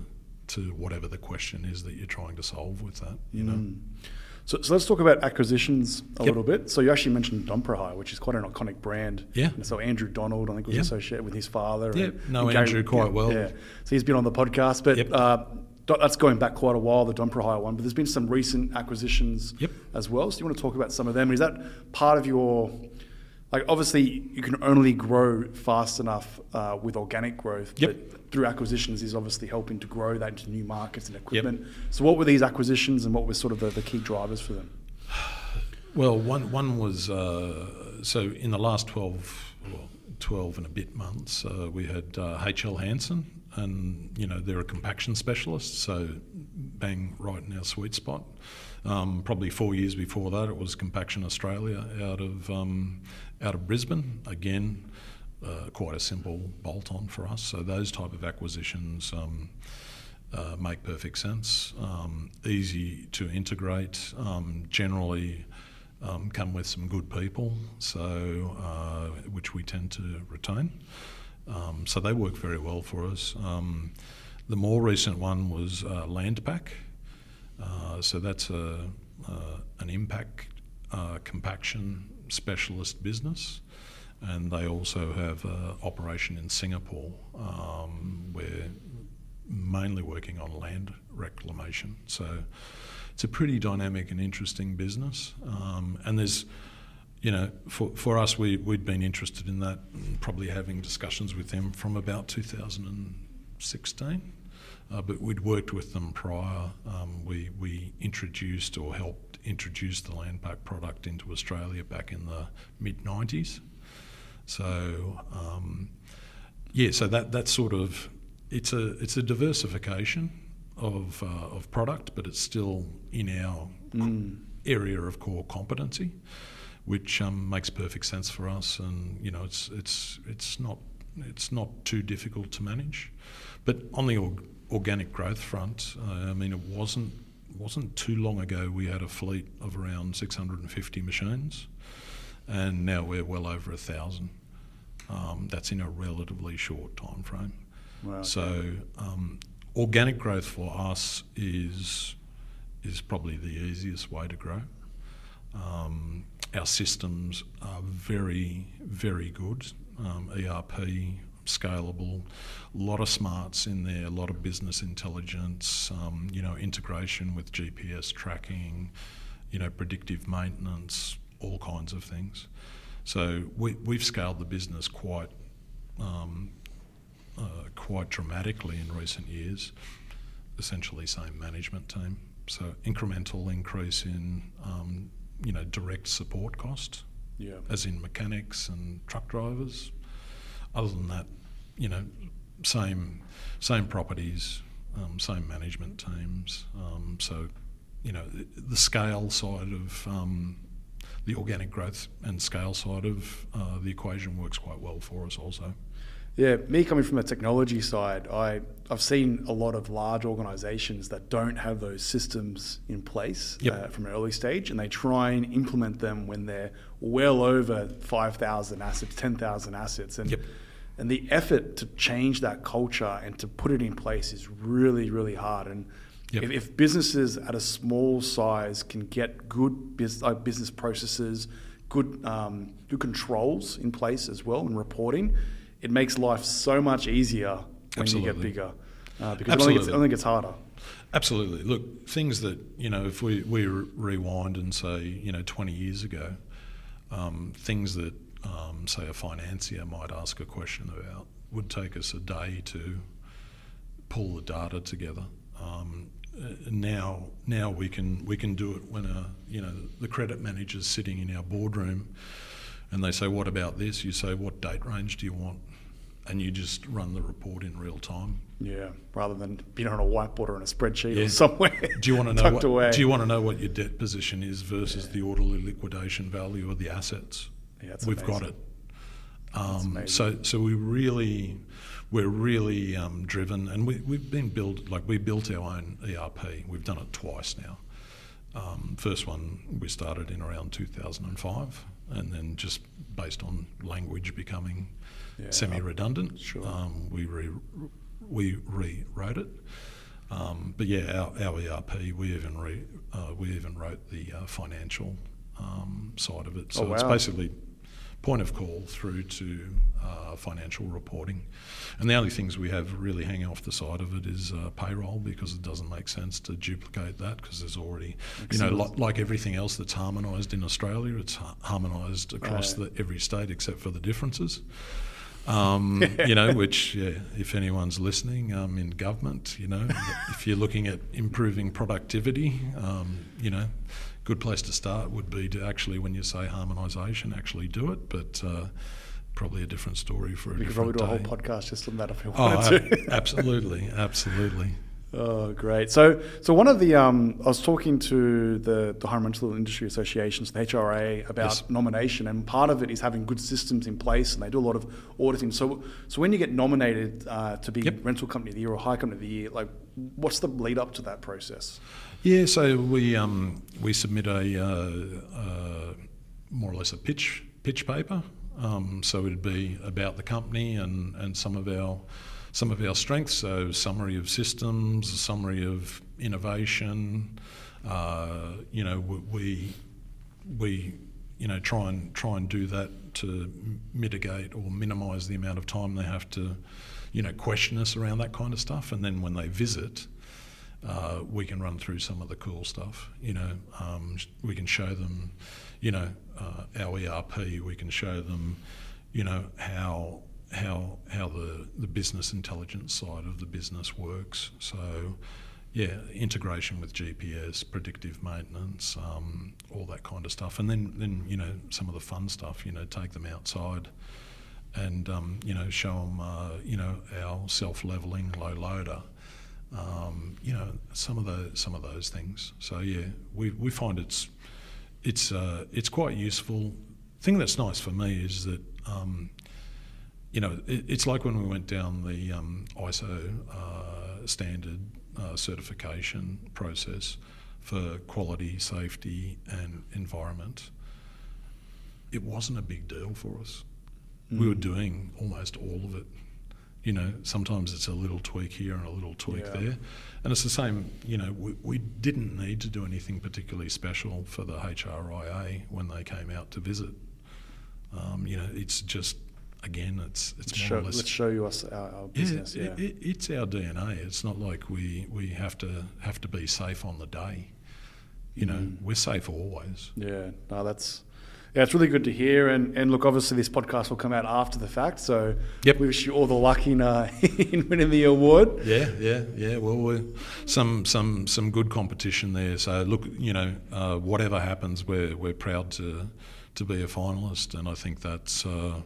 to whatever the question is that you're trying to solve with that. You know. Mm. So, so, let's talk about acquisitions a yep. little bit. So you actually mentioned Dumper which is quite an iconic brand. Yeah. And so Andrew Donald, I think, was yep. associated with his father. Yeah, no, Andrew quite well. Yeah. So he's been on the podcast, but yep. uh, that's going back quite a while, the Dumper one. But there's been some recent acquisitions as well. So you want to talk about some of them? Is that part of your like obviously you can only grow fast enough uh, with organic growth. Yep. But through acquisitions is obviously helping to grow that into new markets and equipment. Yep. So what were these acquisitions and what were sort of the, the key drivers for them? Well, one one was uh, so in the last 12, well, 12 and a bit months, uh, we had HL uh, Hansen, and you know they're a compaction specialist, so bang right in our sweet spot. Um, probably four years before that, it was Compaction Australia out of um, out of Brisbane. Again, uh, quite a simple bolt-on for us. So those type of acquisitions um, uh, make perfect sense. Um, easy to integrate. Um, generally. Um, come with some good people, so uh, which we tend to retain. Um, so they work very well for us. the more recent one was uh, Landpac. Uh, so that's a, uh, an impact compaction specialist business. And they also have an operation in Singapore um, where mainly working on land reclamation. So it's a pretty dynamic and interesting business. Um, and there's, you know, for, for us, we, we'd been interested in that, probably having discussions with them from about 2016. Uh, but we'd worked with them prior. Um, we, we introduced or helped introduce the Landpac product into Australia back in the mid 90s. So, um, yeah, so that, that sort of it's a it's a diversification of uh, of product, but it's still in our mm. area of core competency, which um, makes perfect sense for us. And you know, it's it's it's not it's not too difficult to manage. But on the organic growth front, uh, I mean, it wasn't wasn't too long ago we had a fleet of around 650 machines, and now we're well over a thousand. Um, that's in a relatively short time frame. Wow. So um, organic growth for us is is probably the easiest way to grow. Um, our systems are very, very good. Um, ERP, scalable, a lot of smarts in there, a lot of business intelligence, um, you know, integration with GPS tracking, you know, predictive maintenance, all kinds of things. So we, we've scaled the business quite um, uh, quite dramatically in recent years. Essentially, same management team. So incremental increase in um, you know direct support cost, Yeah. as in mechanics and truck drivers. Other than that, you know, same same properties, um, same management teams. Um, so, you know, the, the scale side of um, the organic growth and scale side of uh, the equation works quite well for us also. Yeah, me coming from the technology side, I, I've seen a lot of large organizations that don't have those systems in place Yep. uh, from an early stage, and they try and implement them when they're well over 5,000 assets, 10,000 assets. And, Yep. and the effort to change that culture and to put it in place is really, really hard. And Yep. if, if businesses at a small size can get good bus- uh, business processes, good, um, good controls in place as well, and reporting, it makes life so much easier when you get bigger. Uh, because it only, gets, it Absolutely. only gets harder. Absolutely. Look, things that, you know, if we, we re- rewind and say, you know, 20 years ago, um, things that, um, say, a financier might ask a question about would take us a day to pull the data together. Um, now, now we can we can do it when a you know the credit manager's sitting in our boardroom, and they say, "What about this?" You say, "What date range do you want?" And you just run the report in real time. Yeah, rather than being on a whiteboard or in a spreadsheet Yeah. or somewhere. Do you want to know what? away. Do you want to know what your debt position is versus the orderly liquidation value of the assets? Yeah, that's We've got it. Um, amazing. so, so we really, we're really um, driven, and we, we've been built like we built our own ERP. We've done it twice now. Um, first one we started in around 2005, and then just based on language becoming Yeah. semi-redundant, Sure. um, we re, we rewrote it. Um, but yeah, our, our ERP, we even re, uh, we even wrote the uh, financial um, side of it. So Oh, it's basically point of call through to uh, financial reporting. And the only things we have really hanging off the side of it is uh, payroll because it doesn't make sense to duplicate that because there's already, you know, Excellent. like everything else that's harmonised in Australia, it's ha- harmonised across Right. the, every state except for the differences. Um, you know, which, yeah, if anyone's listening um, in government, you know, if you're looking at improving productivity, um, you know, good place to start would be to actually, when you say harmonisation, actually do it. But uh, probably a different story for a we could probably different do a whole podcast just on that if we Oh, wanted to. absolutely, absolutely. Oh, great. So, so one of the, um, I was talking to the, the Home Rental Industry Associations, the HRIA, about Yes. nomination, and part of it is having good systems in place, and they do a lot of auditing. So, so when you get nominated uh, to be Yep. Rental Company of the Year or Hire Company of the Year, like, what's the lead up to that process? Yeah, so we um, we submit a uh, uh, more or less a pitch pitch paper. Um, so it'd be about the company and, and some of our some of our strengths. So summary of systems, summary of innovation. Uh, you know, we- we we you know try and try and do that to mitigate or minimise the amount of time they have to you know question us around that kind of stuff. And then when they visit uh, we can run through some of the cool stuff. You know, um, we can show them, you know, uh, our ERP. We can show them, you know, how how how the the business intelligence side of the business works. So, yeah, integration with GPS, predictive maintenance, um, all that kind of stuff, and then then you know some of the fun stuff. You know, take them outside. And um, you know, show them, uh, you know, our self-leveling low loader, um, you know some of the some of those things. So yeah, we, we find it's it's uh, it's quite useful. Thing that's nice for me is that um, you know it, it's like when we went down the um, ISO uh, standard uh, certification process for quality, safety, and environment. It wasn't a big deal for us. We were doing almost all of it You know, sometimes it's a little tweak here and a little tweak Yeah. there. And it's the same, you know, we, we didn't need to do anything particularly special for the HRIA when they came out to visit. Um, you know, it's just, again, it's, it's Let's more show, or less. let's show you us our, our yeah, business. Yeah, It, it, it's our DNA. It's not like we, we have to have to be safe on the day. You know, Mm. we're safe always. yeah. No, that's yeah. It's really good to hear. And and look, obviously this podcast will come out after the fact. So Yep. we wish you all the luck in uh, in winning the award. Yeah, yeah, yeah. Well, we're some some some good competition there. So look, you know, uh, whatever happens, we're we're proud to to be a finalist, and I think that's. Uh,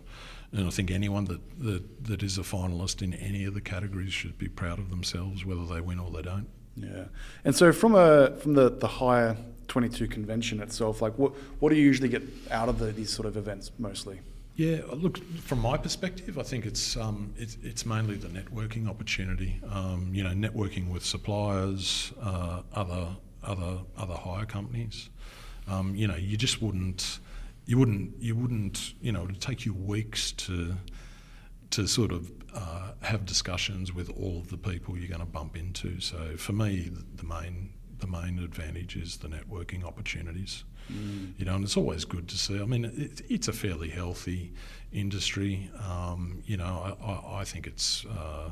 and I think anyone that, that, that is a finalist in any of the categories should be proud of themselves, whether they win or they don't. Yeah. And so from a from the the HIRE 22 convention itself, like what what do you usually get out of the, these sort of events mostly? Yeah, look, from my perspective, I think it's um, it's, it's mainly the networking opportunity. Um, you know, networking with suppliers, uh, other other other hire companies. Um, you know, you just wouldn't you wouldn't you wouldn't you know it'd take you weeks to to sort of uh, have discussions with all of the people you're going to bump into. So for me, the main the main advantage is the networking opportunities. You know, and it's always good to see. I mean, it, it's a fairly healthy industry. Um, you know, I, I, I think it's uh,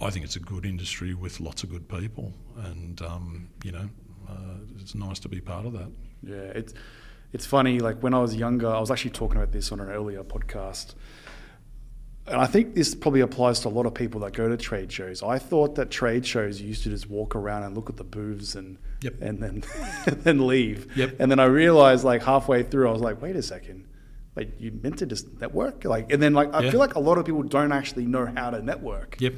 I think it's a good industry with lots of good people, and um, you know, uh, it's nice to be part of that. Yeah, it's it's funny. Like when I was younger, I was actually talking about this on an earlier podcast, and I think this probably applies to a lot of people that go to trade shows. I thought that trade shows you used to just walk around and look at the booths and Yep. and then and then leave. Yep. And then I realized like halfway through, I was like, wait a second. Like you meant to just network, like, and then like I Yeah. feel like a lot of people don't actually know how to network. Yep.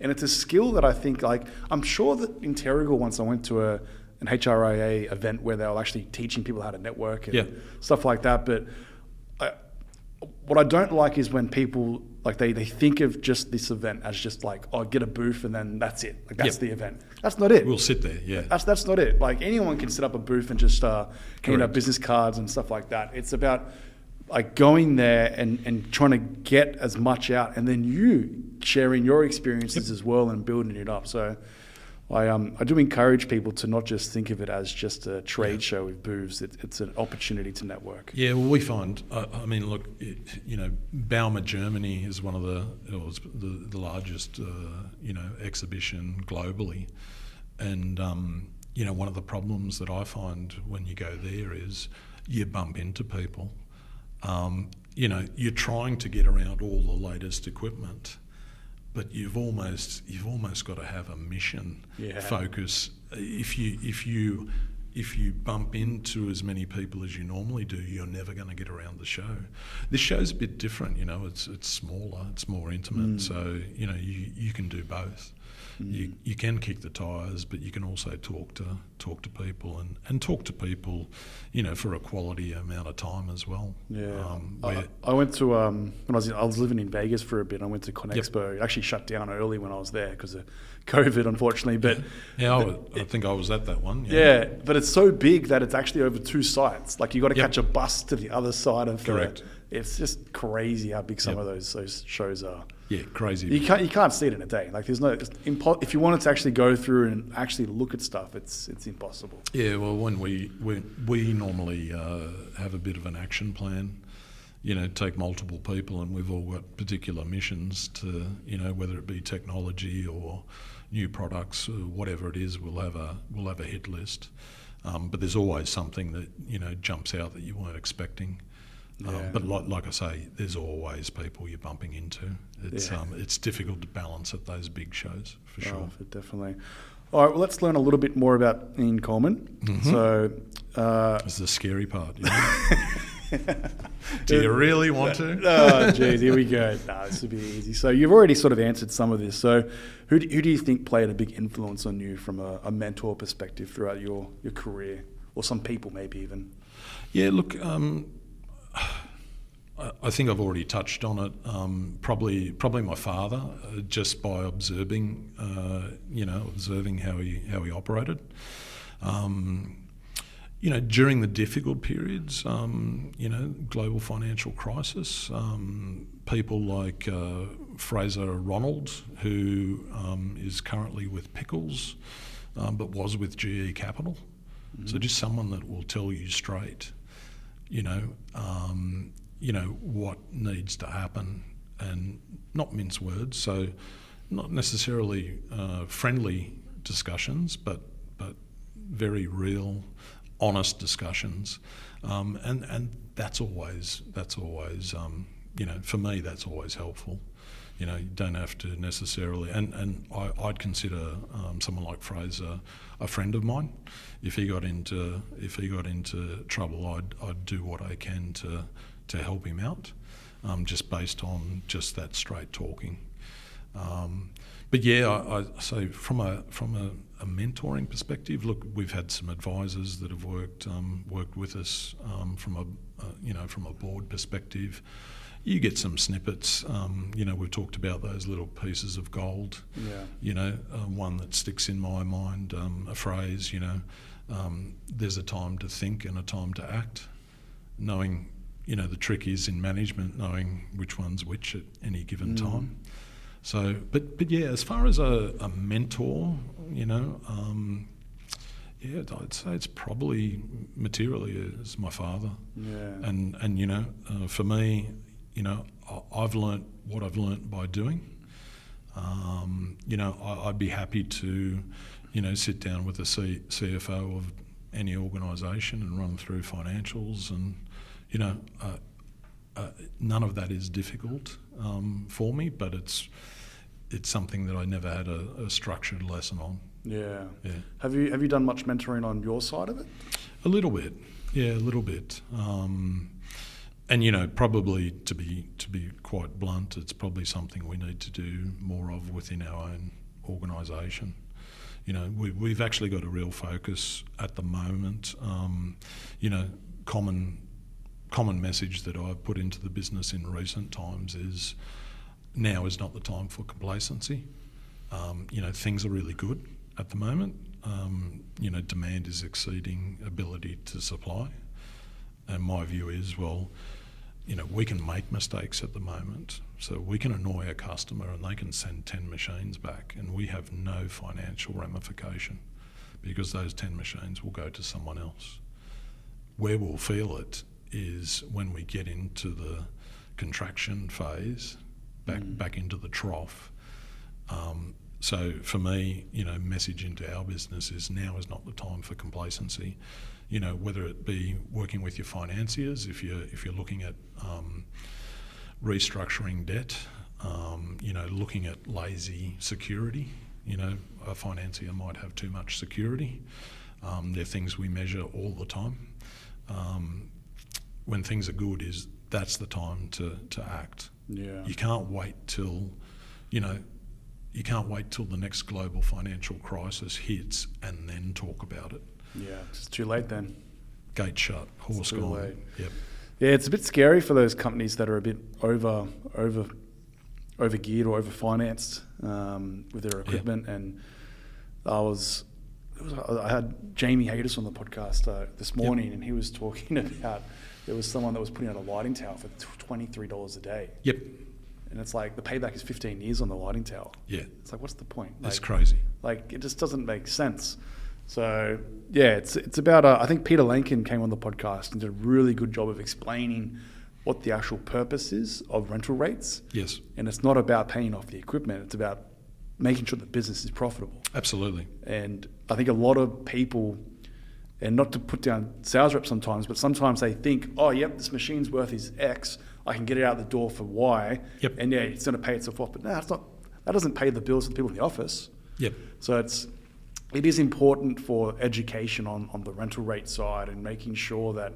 And it's a skill that I think, like, I'm sure that in Terrigal once I went to a, an HRIA event where they were actually teaching people how to network and Yeah. stuff like that. But I, what I don't like is when people, like, they, they think of just this event as just like, oh, get a booth and then that's it. Like, that's Yep. the event. That's not it. We'll sit there. Yeah. That's that's not it. Like anyone can set up a booth and just uh, hand out business cards and stuff like that. It's about like going there and, and trying to get as much out, and then you sharing your experiences as well and building it up. So. I, um, I do encourage people to not just think of it as just a trade show with booths. It, it's an opportunity to network. Yeah, well, we find. I, I mean, look, it, you know, Bauma, Germany is one of the it was the, the largest, uh, you know, exhibition globally, and um, you know, one of the problems that I find when you go there is you bump into people. Um, you know, you're trying to get around all the latest equipment, but you've almost you've almost got to have a mission Yeah. focus. If you if you if you bump into as many people as you normally do, you're never going to get around the show. This show's a bit different, you know. It's it's smaller, it's more intimate, mm. so you know you you can do both. You you can kick the tires, but you can also talk to talk to people and, and talk to people, you know, for a quality amount of time as well. Yeah, Um, I, I went to um, when I was in, I was living in Vegas for a bit. I went to Yep. Conexpo. It actually shut down early when I was there because of COVID, unfortunately. But yeah, I, I think I was at that one. yeah, but it's so big that it's actually over two sites. Like you got to Yep. catch a bus to the other side of the- Correct. it's just crazy how big some Yep. of those those shows are. Yeah, crazy. You can't you can't see it in a day. Like there's no it's impo- if you wanted to actually go through and actually look at stuff, it's it's impossible. Yeah, well, when we we, we normally uh, have a bit of an action plan, you know, take multiple people, and we've all got particular missions to, you know, whether it be technology or new products or whatever it is, we'll have a we'll have a hit list. Um, but there's always something that you know jumps out that you weren't expecting. Um, but like, like I say, there's always people you're bumping into. It's Yeah. um, it's difficult to balance at those big shows for sure. Oh, definitely. All right, well, let's learn a little bit more about Ian Coleman. Mm-hmm. So, uh, That's the scary part. You know? Do you really want to? oh, geez, here we go. No, this would be easy. So, you've already sort of answered some of this. So, who do, who do you think played a big influence on you from a, a mentor perspective throughout your, your career, or some people maybe even? Yeah, look, um, I, think I've already touched on it. Um, probably, probably my father, uh, just by observing, uh, you know, observing how he how he operated. Um, you know, during the difficult periods, um, you know, global financial crisis, um, people like uh, Fraser Ronald, who um, is currently with Pickles, um, but was with GE Capital. Mm-hmm. So just someone that will tell you straight, you know, um, you know what needs to happen, and not mince words. So not necessarily uh, friendly discussions, but but very real honest discussions, um, and and that's always that's always um, you know for me that's always helpful. You know, you don't have to necessarily, and, and I, would consider um, someone like Fraser a friend of mine. If he got into if he got into trouble, I'd I'd do what I can to to help him out, um, just based on just that straight talking. Um, but yeah, I, I say from a from a, a, mentoring perspective, look, we've had some advisors that have worked um, worked with us um, from a, you know from a board perspective. You get some snippets. Um, you know, we've talked about those little pieces of gold. Yeah. You know, uh, one that sticks in my mind, um, a phrase. You know, um, there's a time to think and a time to act. Knowing, you know, the trick is in management knowing which one's which at any given mm. time. So, but but yeah, as far as a, a mentor, you know, um, yeah, I'd say it's probably materially as my father. Yeah. And and you know, uh, for me, you know, I've learnt what I've learnt by doing. Um, you know, I, would be happy to, you know, sit down with the C, CFO of any organisation and run through financials, and you know, uh, uh, none of that is difficult um, for me, but it's it's something that I never had a, a, structured lesson on. Yeah. Yeah. Have you have you done much mentoring on your side of it? A little bit. Yeah, a little bit. Um, and you know, probably to be to be quite blunt, it's probably something we need to do more of within our own organisation. You know, we, we've actually got a real focus at the moment. Um, you know, common common message that I've put into the business in recent times is now is not the time for complacency. Um, you know, things are really good at the moment. Um, you know, demand is exceeding ability to supply. And my view is, well, you know, we can make mistakes at the moment. So we can annoy a customer and they can send 10 machines back and we have no financial ramification because those 10 machines will go to someone else. Where we'll feel it is when we get into the contraction phase, back mm. back into the trough. Um, so for me, you know, message into our business is now is not the time for complacency. You know, whether it be working with your financiers, if you're if you're looking at um, restructuring debt, um, you know, looking at lazy security. You know, a financier might have too much security. Um, they're things we measure all the time. Um, when things are good is that's the time to, to act. Yeah. You can't wait till, you know, you can't wait till the next global financial crisis hits and then talk about it. Yeah, it's too late then. Gate shut, horse gone. Late. Yep. Yeah, it's a bit scary for those companies that are a bit over over over geared or over financed um, with their equipment. Yep. And I was, was, I had Jamie Hayes on the podcast uh, this morning, yep. and he was talking about there was someone that was putting out a lighting tower for $23 a day. Yep. And it's like the payback is 15 years on the lighting tower. Yeah. It's like, what's the point? That's crazy. Like, it just doesn't make sense. So, yeah, it's, it's about, uh, I think Peter Lankin came on the podcast and did a really good job of explaining what the actual purpose is of rental rates. Yes. And it's not about paying off the equipment, it's about making sure the business is profitable. Absolutely. And I think a lot of people and not to put down sales reps sometimes, but sometimes they think, oh, yep, this machine's worth is X. I can get it out the door for Y. Yep. And yeah, it's going to pay itself off. But no, it's not. That doesn't pay the bills of the people in the office. Yep. So it's it is important for education on, on the rental rate side and making sure that,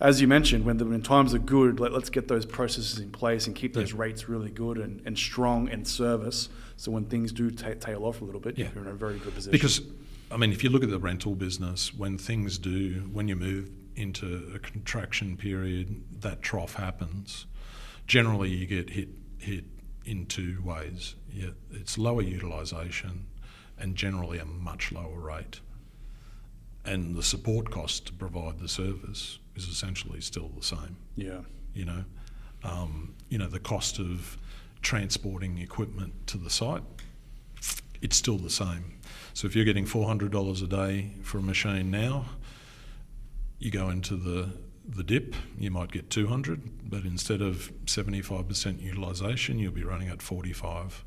as you mentioned, when the when times are good, let, us get those processes in place and keep those yep. rates really good and, and strong in service. So when things do ta- tail off a little bit, yeah. you're in a very good position. Because I mean, if you look at the rental business, when things do, when you move into a contraction period, that trough happens. Generally, you get hit hit in two ways. Yeah, it's lower utilisation, and generally a much lower rate. and the support cost to provide the service is essentially still the same. Yeah. You know, um, you know the cost of transporting equipment to the site, it's still the same. So if you're getting four hundred dollars a day for a machine now, you go into the the dip, you might get 200, but instead of 75% utilisation, you'll be running at 45.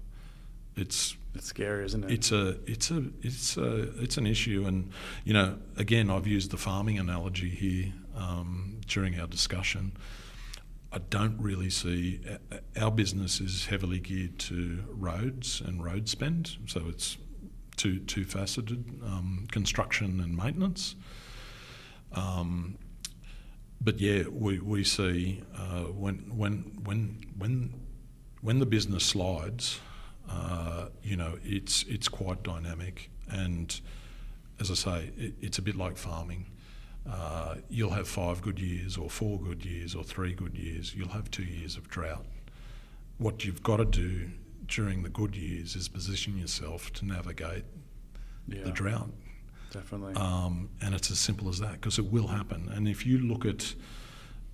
It's It's scary, isn't it? it's a it's a it's a it's an issue, and you know, again, I've used the farming analogy here um, during our discussion. I don't really see our business is heavily geared to roads and road spend, so it's two two faceted um, construction and maintenance. Um, but yeah, we, we see uh, when when when when when the business slides, uh, you know, it's it's quite dynamic, and as I say, it, it's a bit like farming. Uh, you'll have five good years, or four good years, or three good years. You'll have two years of drought. What you've got to do during the good years is position yourself to navigate yeah, the drought. definitely. Um, and it's as simple as that because it will happen. And if you look at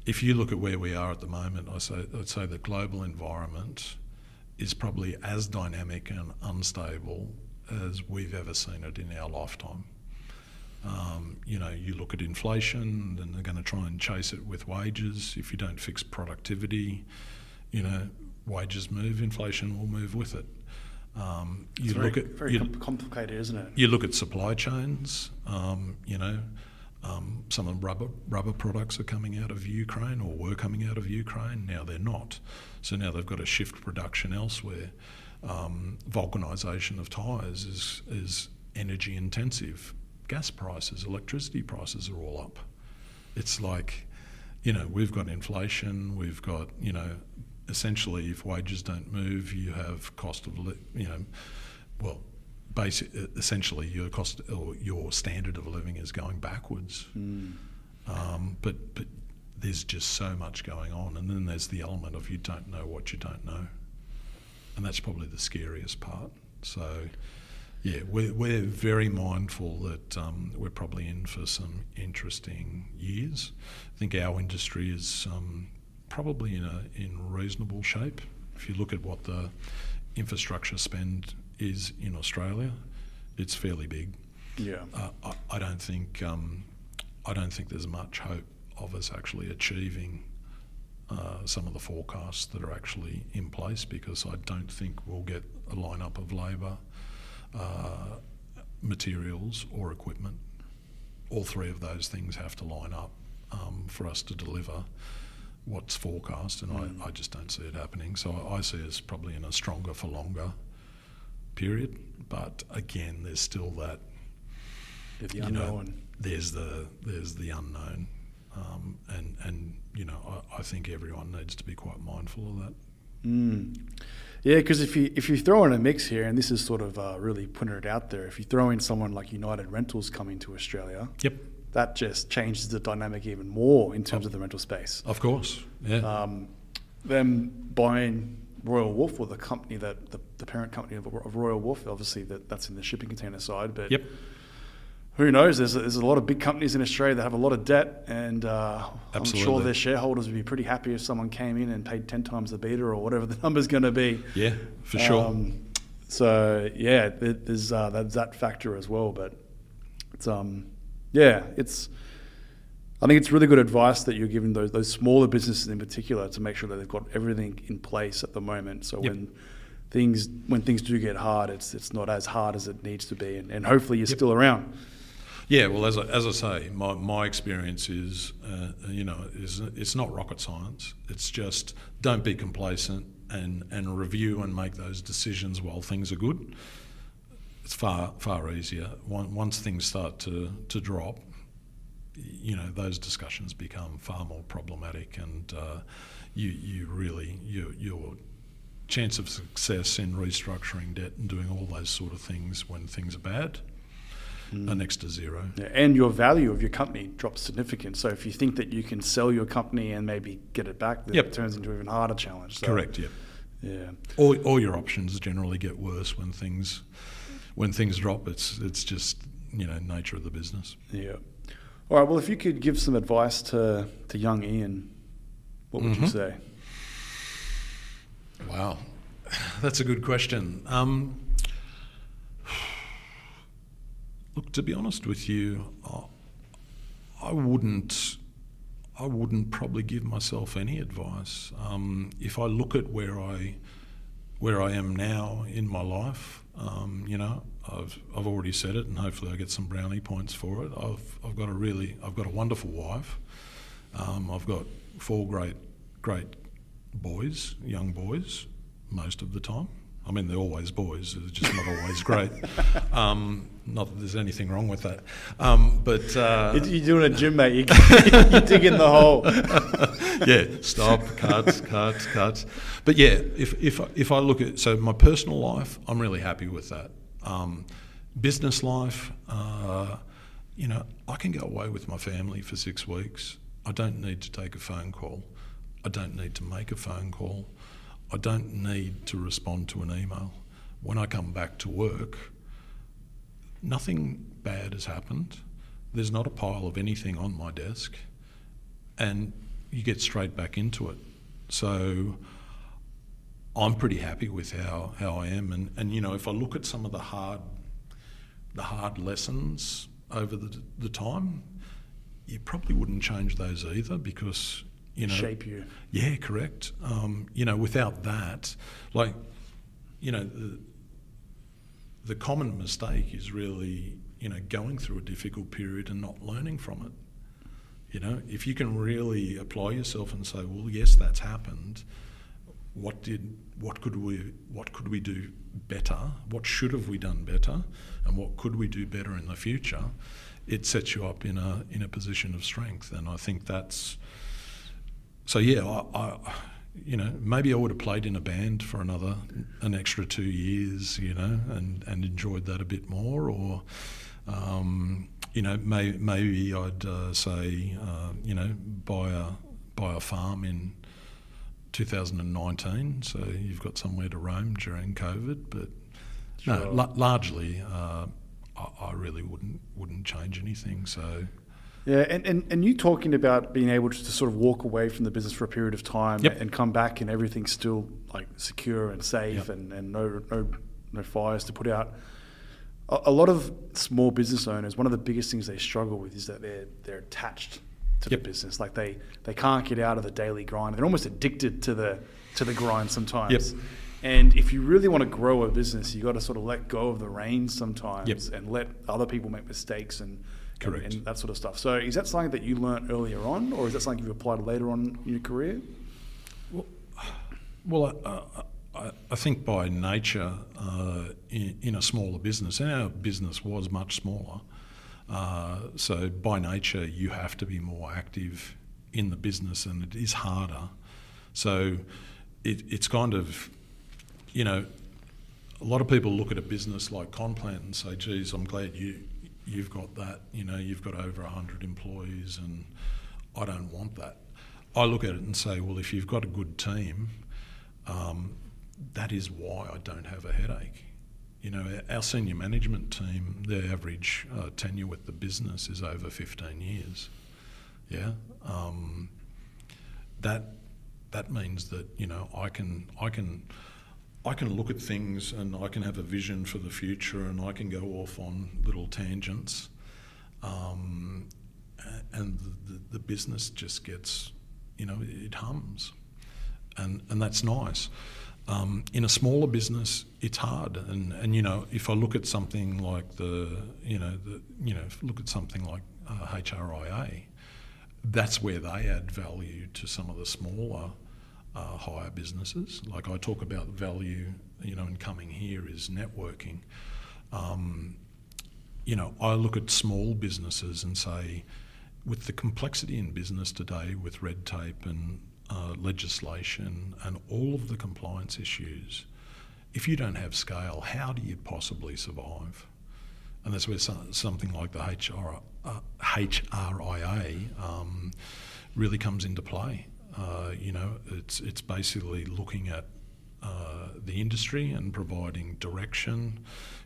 if you look at where we are at the moment, I say I'd say the global environment is probably as dynamic and unstable as we've ever seen it in our lifetime. Um, you know, you look at inflation, and they're going to try and chase it with wages. If you don't fix productivity, you know, wages move, inflation will move with it. Um, you it's very, look at very you, complicated, isn't it? you look at supply chains. Um, you know, um, some of the rubber rubber products are coming out of Ukraine or were coming out of Ukraine. Now they're not. So now they've got to shift production elsewhere. Um, vulcanisation of tyres is is energy intensive. Gas prices, electricity prices are all up. It's like, you know, we've got inflation. We've got you know essentially, if wages don't move, you have cost of, you know, well, basic, essentially your cost or your standard of living is going backwards. Mm. Um, but but there's just so much going on, and then there's the element of you don't know what you don't know, and that's probably the scariest part. So. Yeah, we're, we're very mindful that um, we're probably in for some interesting years. I think our industry is um, probably in a in reasonable shape. If you look at what the infrastructure spend is in Australia, it's fairly big. Yeah. Uh, I, I, don't think um, I don't think there's much hope of us actually achieving uh, some of the forecasts that are actually in place because I don't think we'll get a lineup of labour, uh, materials, or equipment. All three of those things have to line up um, for us to deliver what's forecast, and mm. I, I just don't see it happening. So I see us probably in a stronger for longer period. But again, there's still that. The unknown. Know, there's the there's the unknown, um, and and you know I, I, think everyone needs to be quite mindful of that. Mm. Yeah, because if you if you throw in a mix here, and this is sort of uh, really putting it out there, if you throw in someone like United Rentals coming to Australia, yep, that just changes the dynamic even more in terms of the rental space. Of course, yeah. Um, them buying Royal Wolf, or the company that the, the parent company of, of, Royal Wolf, obviously that, that's in the shipping container side, but yep. who knows? There's a, there's a lot of big companies in Australia that have a lot of debt, and uh, I'm sure their shareholders would be pretty happy if someone came in and paid ten times the EBITDA or whatever the number's going to be. Yeah, for sure. Um, so yeah, there's uh, there's that factor as well, but it's um yeah, it's. I think it's really good advice that you're giving those those smaller businesses in particular to make sure that they've got everything in place at the moment. So yep. when things when things do get hard, it's it's not as hard as it needs to be, and, and hopefully you're yep. still around. Yeah, well, as I, as I say, my, my experience is, uh, you know, is it's not rocket science. It's just don't be complacent and, and review and make those decisions while things are good it's far far easier. Once things start to, to drop, you know those discussions become far more problematic, and uh, you you really you, your chance of success in restructuring debt and doing all those sort of things when things are bad mm. are next to zero. Yeah, and your value of your company drops significant. So if you think that you can sell your company and maybe get it back, then yep. it turns into an even harder challenge. So, Correct. Yeah. Yeah. All, all your options generally get worse when things when things drop, it's it's just you know nature of the business. Yeah. All right. Well, if you could give some advice to to young Ian, what would you Mhm. say? Wow, that's a good question. Um, look, to be honest with you, I, I wouldn't. I wouldn't probably give myself any advice. Um, if I look at where I where I am now in my life, um, you know, I've I've already said it, and hopefully I get some brownie points for it. I've I've got a really I've got a wonderful wife. Um, I've got four great great boys, young boys, most of the time. I mean, they're always boys. They're just not always great. Um, not that there's anything wrong with that. Um, but uh, You're you're doing a gym, mate. You, you dig in the hole. yeah, stop, cut, cut, cut. But yeah, if if if I look at so my personal life, I'm really happy with that. Um, business life, uh, you know, I can go away with my family for six weeks. I don't need to take a phone call. I don't need to make a phone call. I don't need to respond to an email. When I come back to work, nothing bad has happened. There's not a pile of anything on my desk and you get straight back into it. So I'm pretty happy with how, how I am. And, and you know, if I look at some of the hard the hard lessons over the, the time, you probably wouldn't change those either because you know Shape you. yeah, correct. Um, you know, without that, like, you know, the, the common mistake is really, you know, going through a difficult period and not learning from it. You know, if you can really apply yourself and say, well, yes, that's happened. What did, what could we, what could we do better? What should have we done better? And what could we do better in the future? It sets you up in a in a position of strength, and I think that's so yeah, I, I, you know, maybe I would have played in a band for another, an extra two years, you know, and, and enjoyed that a bit more, or, um, you know, may, maybe I'd uh, say, uh, you know, buy a buy a farm in 2019, so you've got somewhere to roam during COVID. But no, Sure. la- largely, uh, I, I really wouldn't wouldn't change anything. So Yeah, and, and, and you talking about being able to, sort of walk away from the business for a period of time Yep. and come back and everything's still like secure and safe Yep. and, and no, no no fires to put out. A, a lot of small business owners, one of the biggest things they struggle with is that they're they're attached to Yep. the business. Like they, they can't get out of the daily grind. They're almost addicted to the to the grind sometimes. Yep. And if you really want to grow a business, you got to sort of let go of the reins sometimes Yep. and let other people make mistakes and and- Correct. and that sort of stuff. So is that something that you learnt earlier on, or is that something you've applied later on in your career? Well, I, I, I think by nature, uh, in, in a smaller business, and our business was much smaller, uh, so by nature you have to be more active in the business, and it is harder. So it, it's kind of, you know, a lot of people look at a business like Conplant and say, "Geez, I'm glad you you've got that. You know, you've got over hundred employees, and I don't want that." I look at it and say, "Well, if you've got a good team, um, that is why I don't have a headache." You know, our- senior management team, their average uh, tenure with the business is over 15 years. Yeah, um, that that means that you know I can I can I can look at things and I can have a vision for the future and I can go off on little tangents, um, and the, the business just gets you know it hums, and and that's nice. Um, in a smaller business, it's hard, and, and you know if I look at something like the you know the you know look at something like uh, HRIA, that's where they add value to some of the smaller uh, hire businesses. Like I talk about value, you know, in coming here is networking. Um, you know, I look at small businesses and say, with the complexity in business today, with red tape and uh, legislation and all of the compliance issues, if you don't have scale, how do you possibly survive? And that's where so, something like the HR, uh, HRIA um, really comes into play. Uh, you know, it's it's basically looking at uh, the industry and providing direction.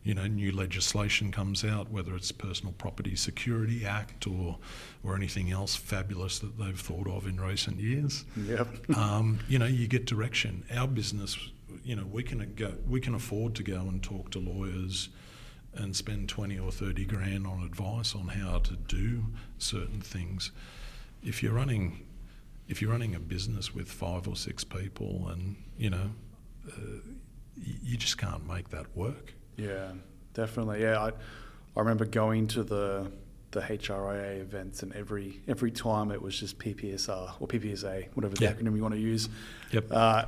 You know, new legislation comes out, whether it's Personal Property Security Act or or anything else fabulous that they've thought of in recent years. Yep. um, you know, you get direction. Our business, you know, we can go, we can afford to go and talk to lawyers and spend 20 or 30 grand on advice on how to do certain things. If you're running if you're running a business with five or six people and you know uh, you just can't make that work. Yeah, definitely. Yeah, I, I remember going to the the HRIA events, and every every time it was just PPSR or PPSA, whatever the acronym you want to use. Yep. Uh,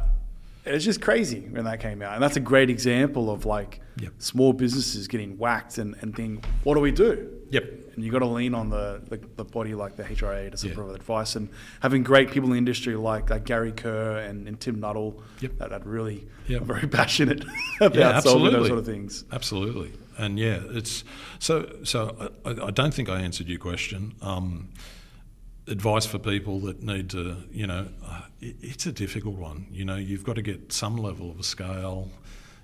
it's just crazy when that came out, and that's a great example of like Yep. small businesses getting whacked and and think, what do we do? Yep. And you've got to lean on the, the, the body like the HRA to sort of Yeah. provide advice, and having great people in the industry like, like Gary Kerr and, and Tim Nuttall Yep. that, that really Yep. are very passionate about Yeah, solving those sort of things. Absolutely, and yeah, it's so. So I, I don't think I answered your question. Um, advice for people that need to, you know, uh, it, it's a difficult one. You know, you've got to get some level of a scale.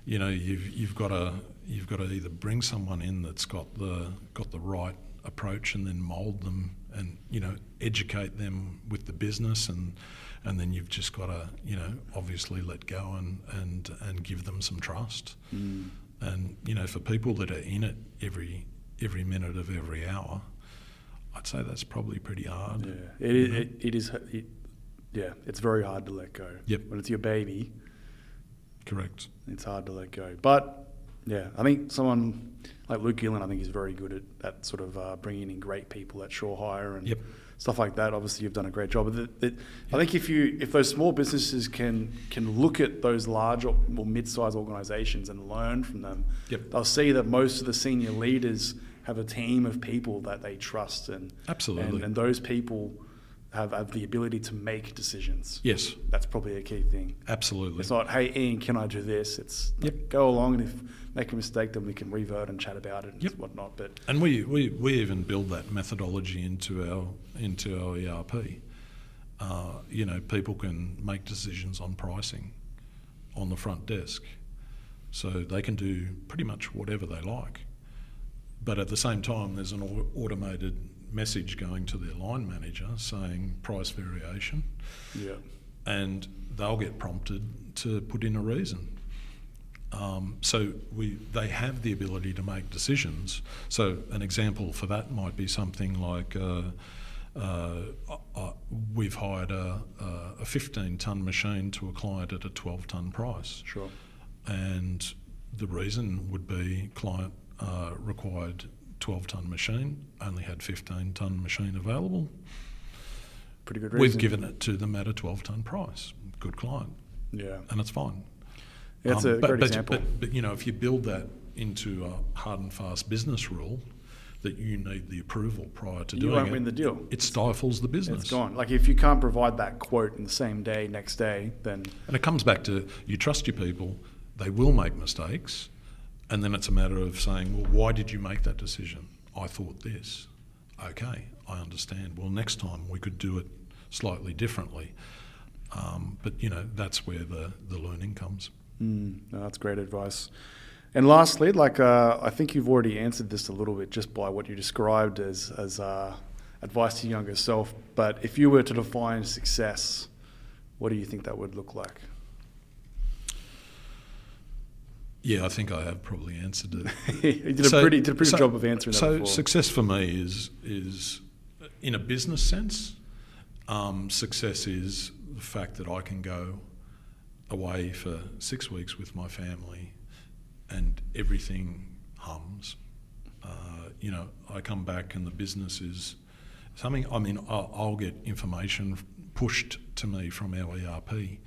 You know, you've you've got to you've got to either bring someone in that's got the got the right approach and then mould them and you know educate them with the business and and then you've just got to you know obviously let go and and and give them some trust mm. and you know for people that are in it every every minute of every hour I'd say that's probably pretty hard Yeah, it, is, it, it is. It, yeah, it's very hard to let go. Yep. When it's your baby, correct it's hard to let go. But yeah, I think someone like Luke Gillen, I think, is very good at that sort of uh, bringing in great people at Shore Hire and Yep. stuff like that. Obviously, you've done a great job. But it, it, I think if you if those small businesses can can look at those large or or mid-sized organisations and learn from them, Yep. they'll see that most of the senior leaders have a team of people that they trust and Absolutely. and, and those people have, have the ability to make decisions. yes That's probably a key thing. absolutely It's not, hey Ian, can I do this? It's like, Yep. go along and if make a mistake, then we can revert and chat about it and Yep. whatnot. But And we, we, we even build that methodology into our into our ERP. Uh, you know, people can make decisions on pricing on the front desk, so they can do pretty much whatever they like. But at the same time, there's an automated message going to their line manager saying price variation, yeah, and they'll get prompted to put in a reason. Um, so we, they have the ability to make decisions. So an example for that might be something like uh, uh, uh, we've hired a, a 15 ton machine to a client at a 12 ton price, sure. and the reason would be client uh, required 12 ton machine, only had 15 ton machine available. Pretty good reason. We've given it to them at a 12 ton price. Good client, Yeah, and it's fine. that's Um, a but, great but, example. But, but you know, if you build that into a hard and fast business rule, that you need the approval prior to you doing it. You won't win the deal. it stifles the business. It's gone. Like if you can't provide that quote in the same day, next day, then And it comes back to you trust your people; they will make mistakes, and then it's a matter of saying, "Well, why did you make that decision? I thought this. Okay, I understand. Well, next time we could do it slightly differently." Um, but you know, that's where the the learning comes. Mm, no, that's great advice. And lastly, like uh, I think you've already answered this a little bit just by what you described as as uh, advice to your younger self. But if you were to define success, what do you think that would look like? Yeah, I think I have probably answered it. you did a pretty did a pretty so- job of answering that So before. success for me is is in a business sense. Um, success is the fact that I can go away for six weeks with my family, and everything hums. Uh, you know, I come back and the business is something. I mean, I'll, I'll get information pushed to me from our ERP.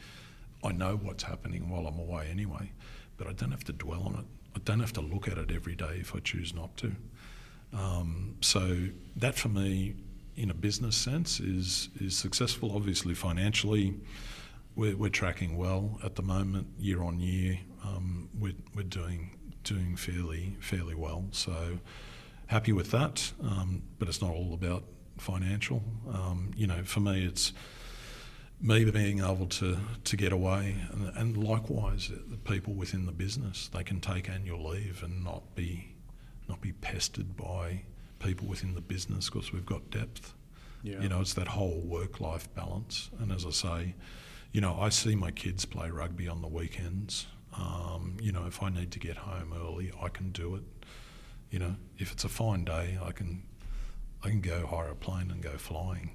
I know what's happening while I'm away anyway, but I don't have to dwell on it. I don't have to look at it every day if I choose not to. Um, so that for me, in a business sense, is is successful. Obviously, financially, we're, we're tracking well at the moment, year on year. Um, we're, we're doing doing fairly fairly well. So happy with that. Um, but it's not all about financial. Um, you know, for me, it's me being able to, to get away, and, and likewise, the people within the business, they can take annual leave and not be not be pestered by people within the business because we've got depth. Yeah. You know, it's that whole work life balance. And as I say, you know, I see my kids play rugby on the weekends. Um, you know, if I need to get home early, I can do it. You know, if it's a fine day, I can I can go hire a plane and go flying.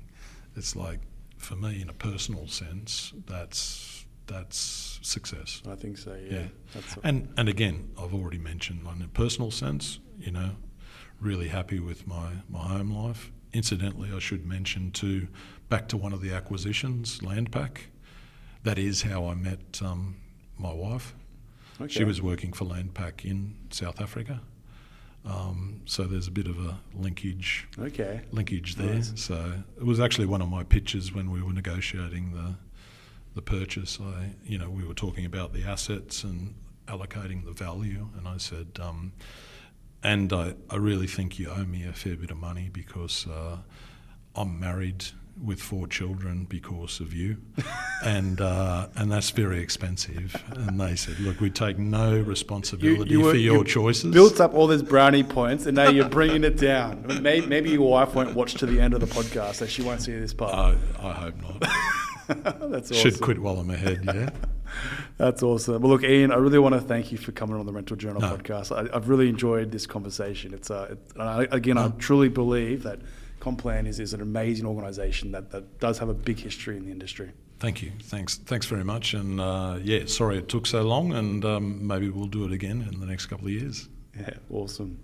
It's like for me, in a personal sense, that's that's success. I think so. Yeah. Yeah. And and again, I've already mentioned on a personal sense, you know, really happy with my, my home life. Incidentally, I should mention too, back to one of the acquisitions, Landpac. That is how I met um, my wife. okay. She was working for Landpac in South Africa. Um, so there's a bit of a linkage okay. linkage there. Nice. So it was actually one of my pitches when we were negotiating the the purchase. I, you know, we were talking about the assets and allocating the value, and I said, um, and I, I really think you owe me a fair bit of money because uh, I'm married with four children because of you, and uh, and that's very expensive. And they said, look, we take no responsibility were- for your you choices. Built up all those brownie points, and now you're bringing it down. Maybe, maybe your wife won't watch to the end of the podcast, so she won't see this part. I, I hope not. That's awesome. Should quit while I'm ahead. Yeah. That's awesome. Well, look, Ian, I really want to thank you for coming on the Rental Journal No. podcast. I, I've really enjoyed this conversation. It's uh, it, and I, again, I truly believe that Conplant is, is an amazing organisation that, that does have a big history in the industry. Thank you. Thanks. Thanks very much. And uh, yeah, sorry it took so long, and um, maybe we'll do it again in the next couple of years. Yeah, awesome.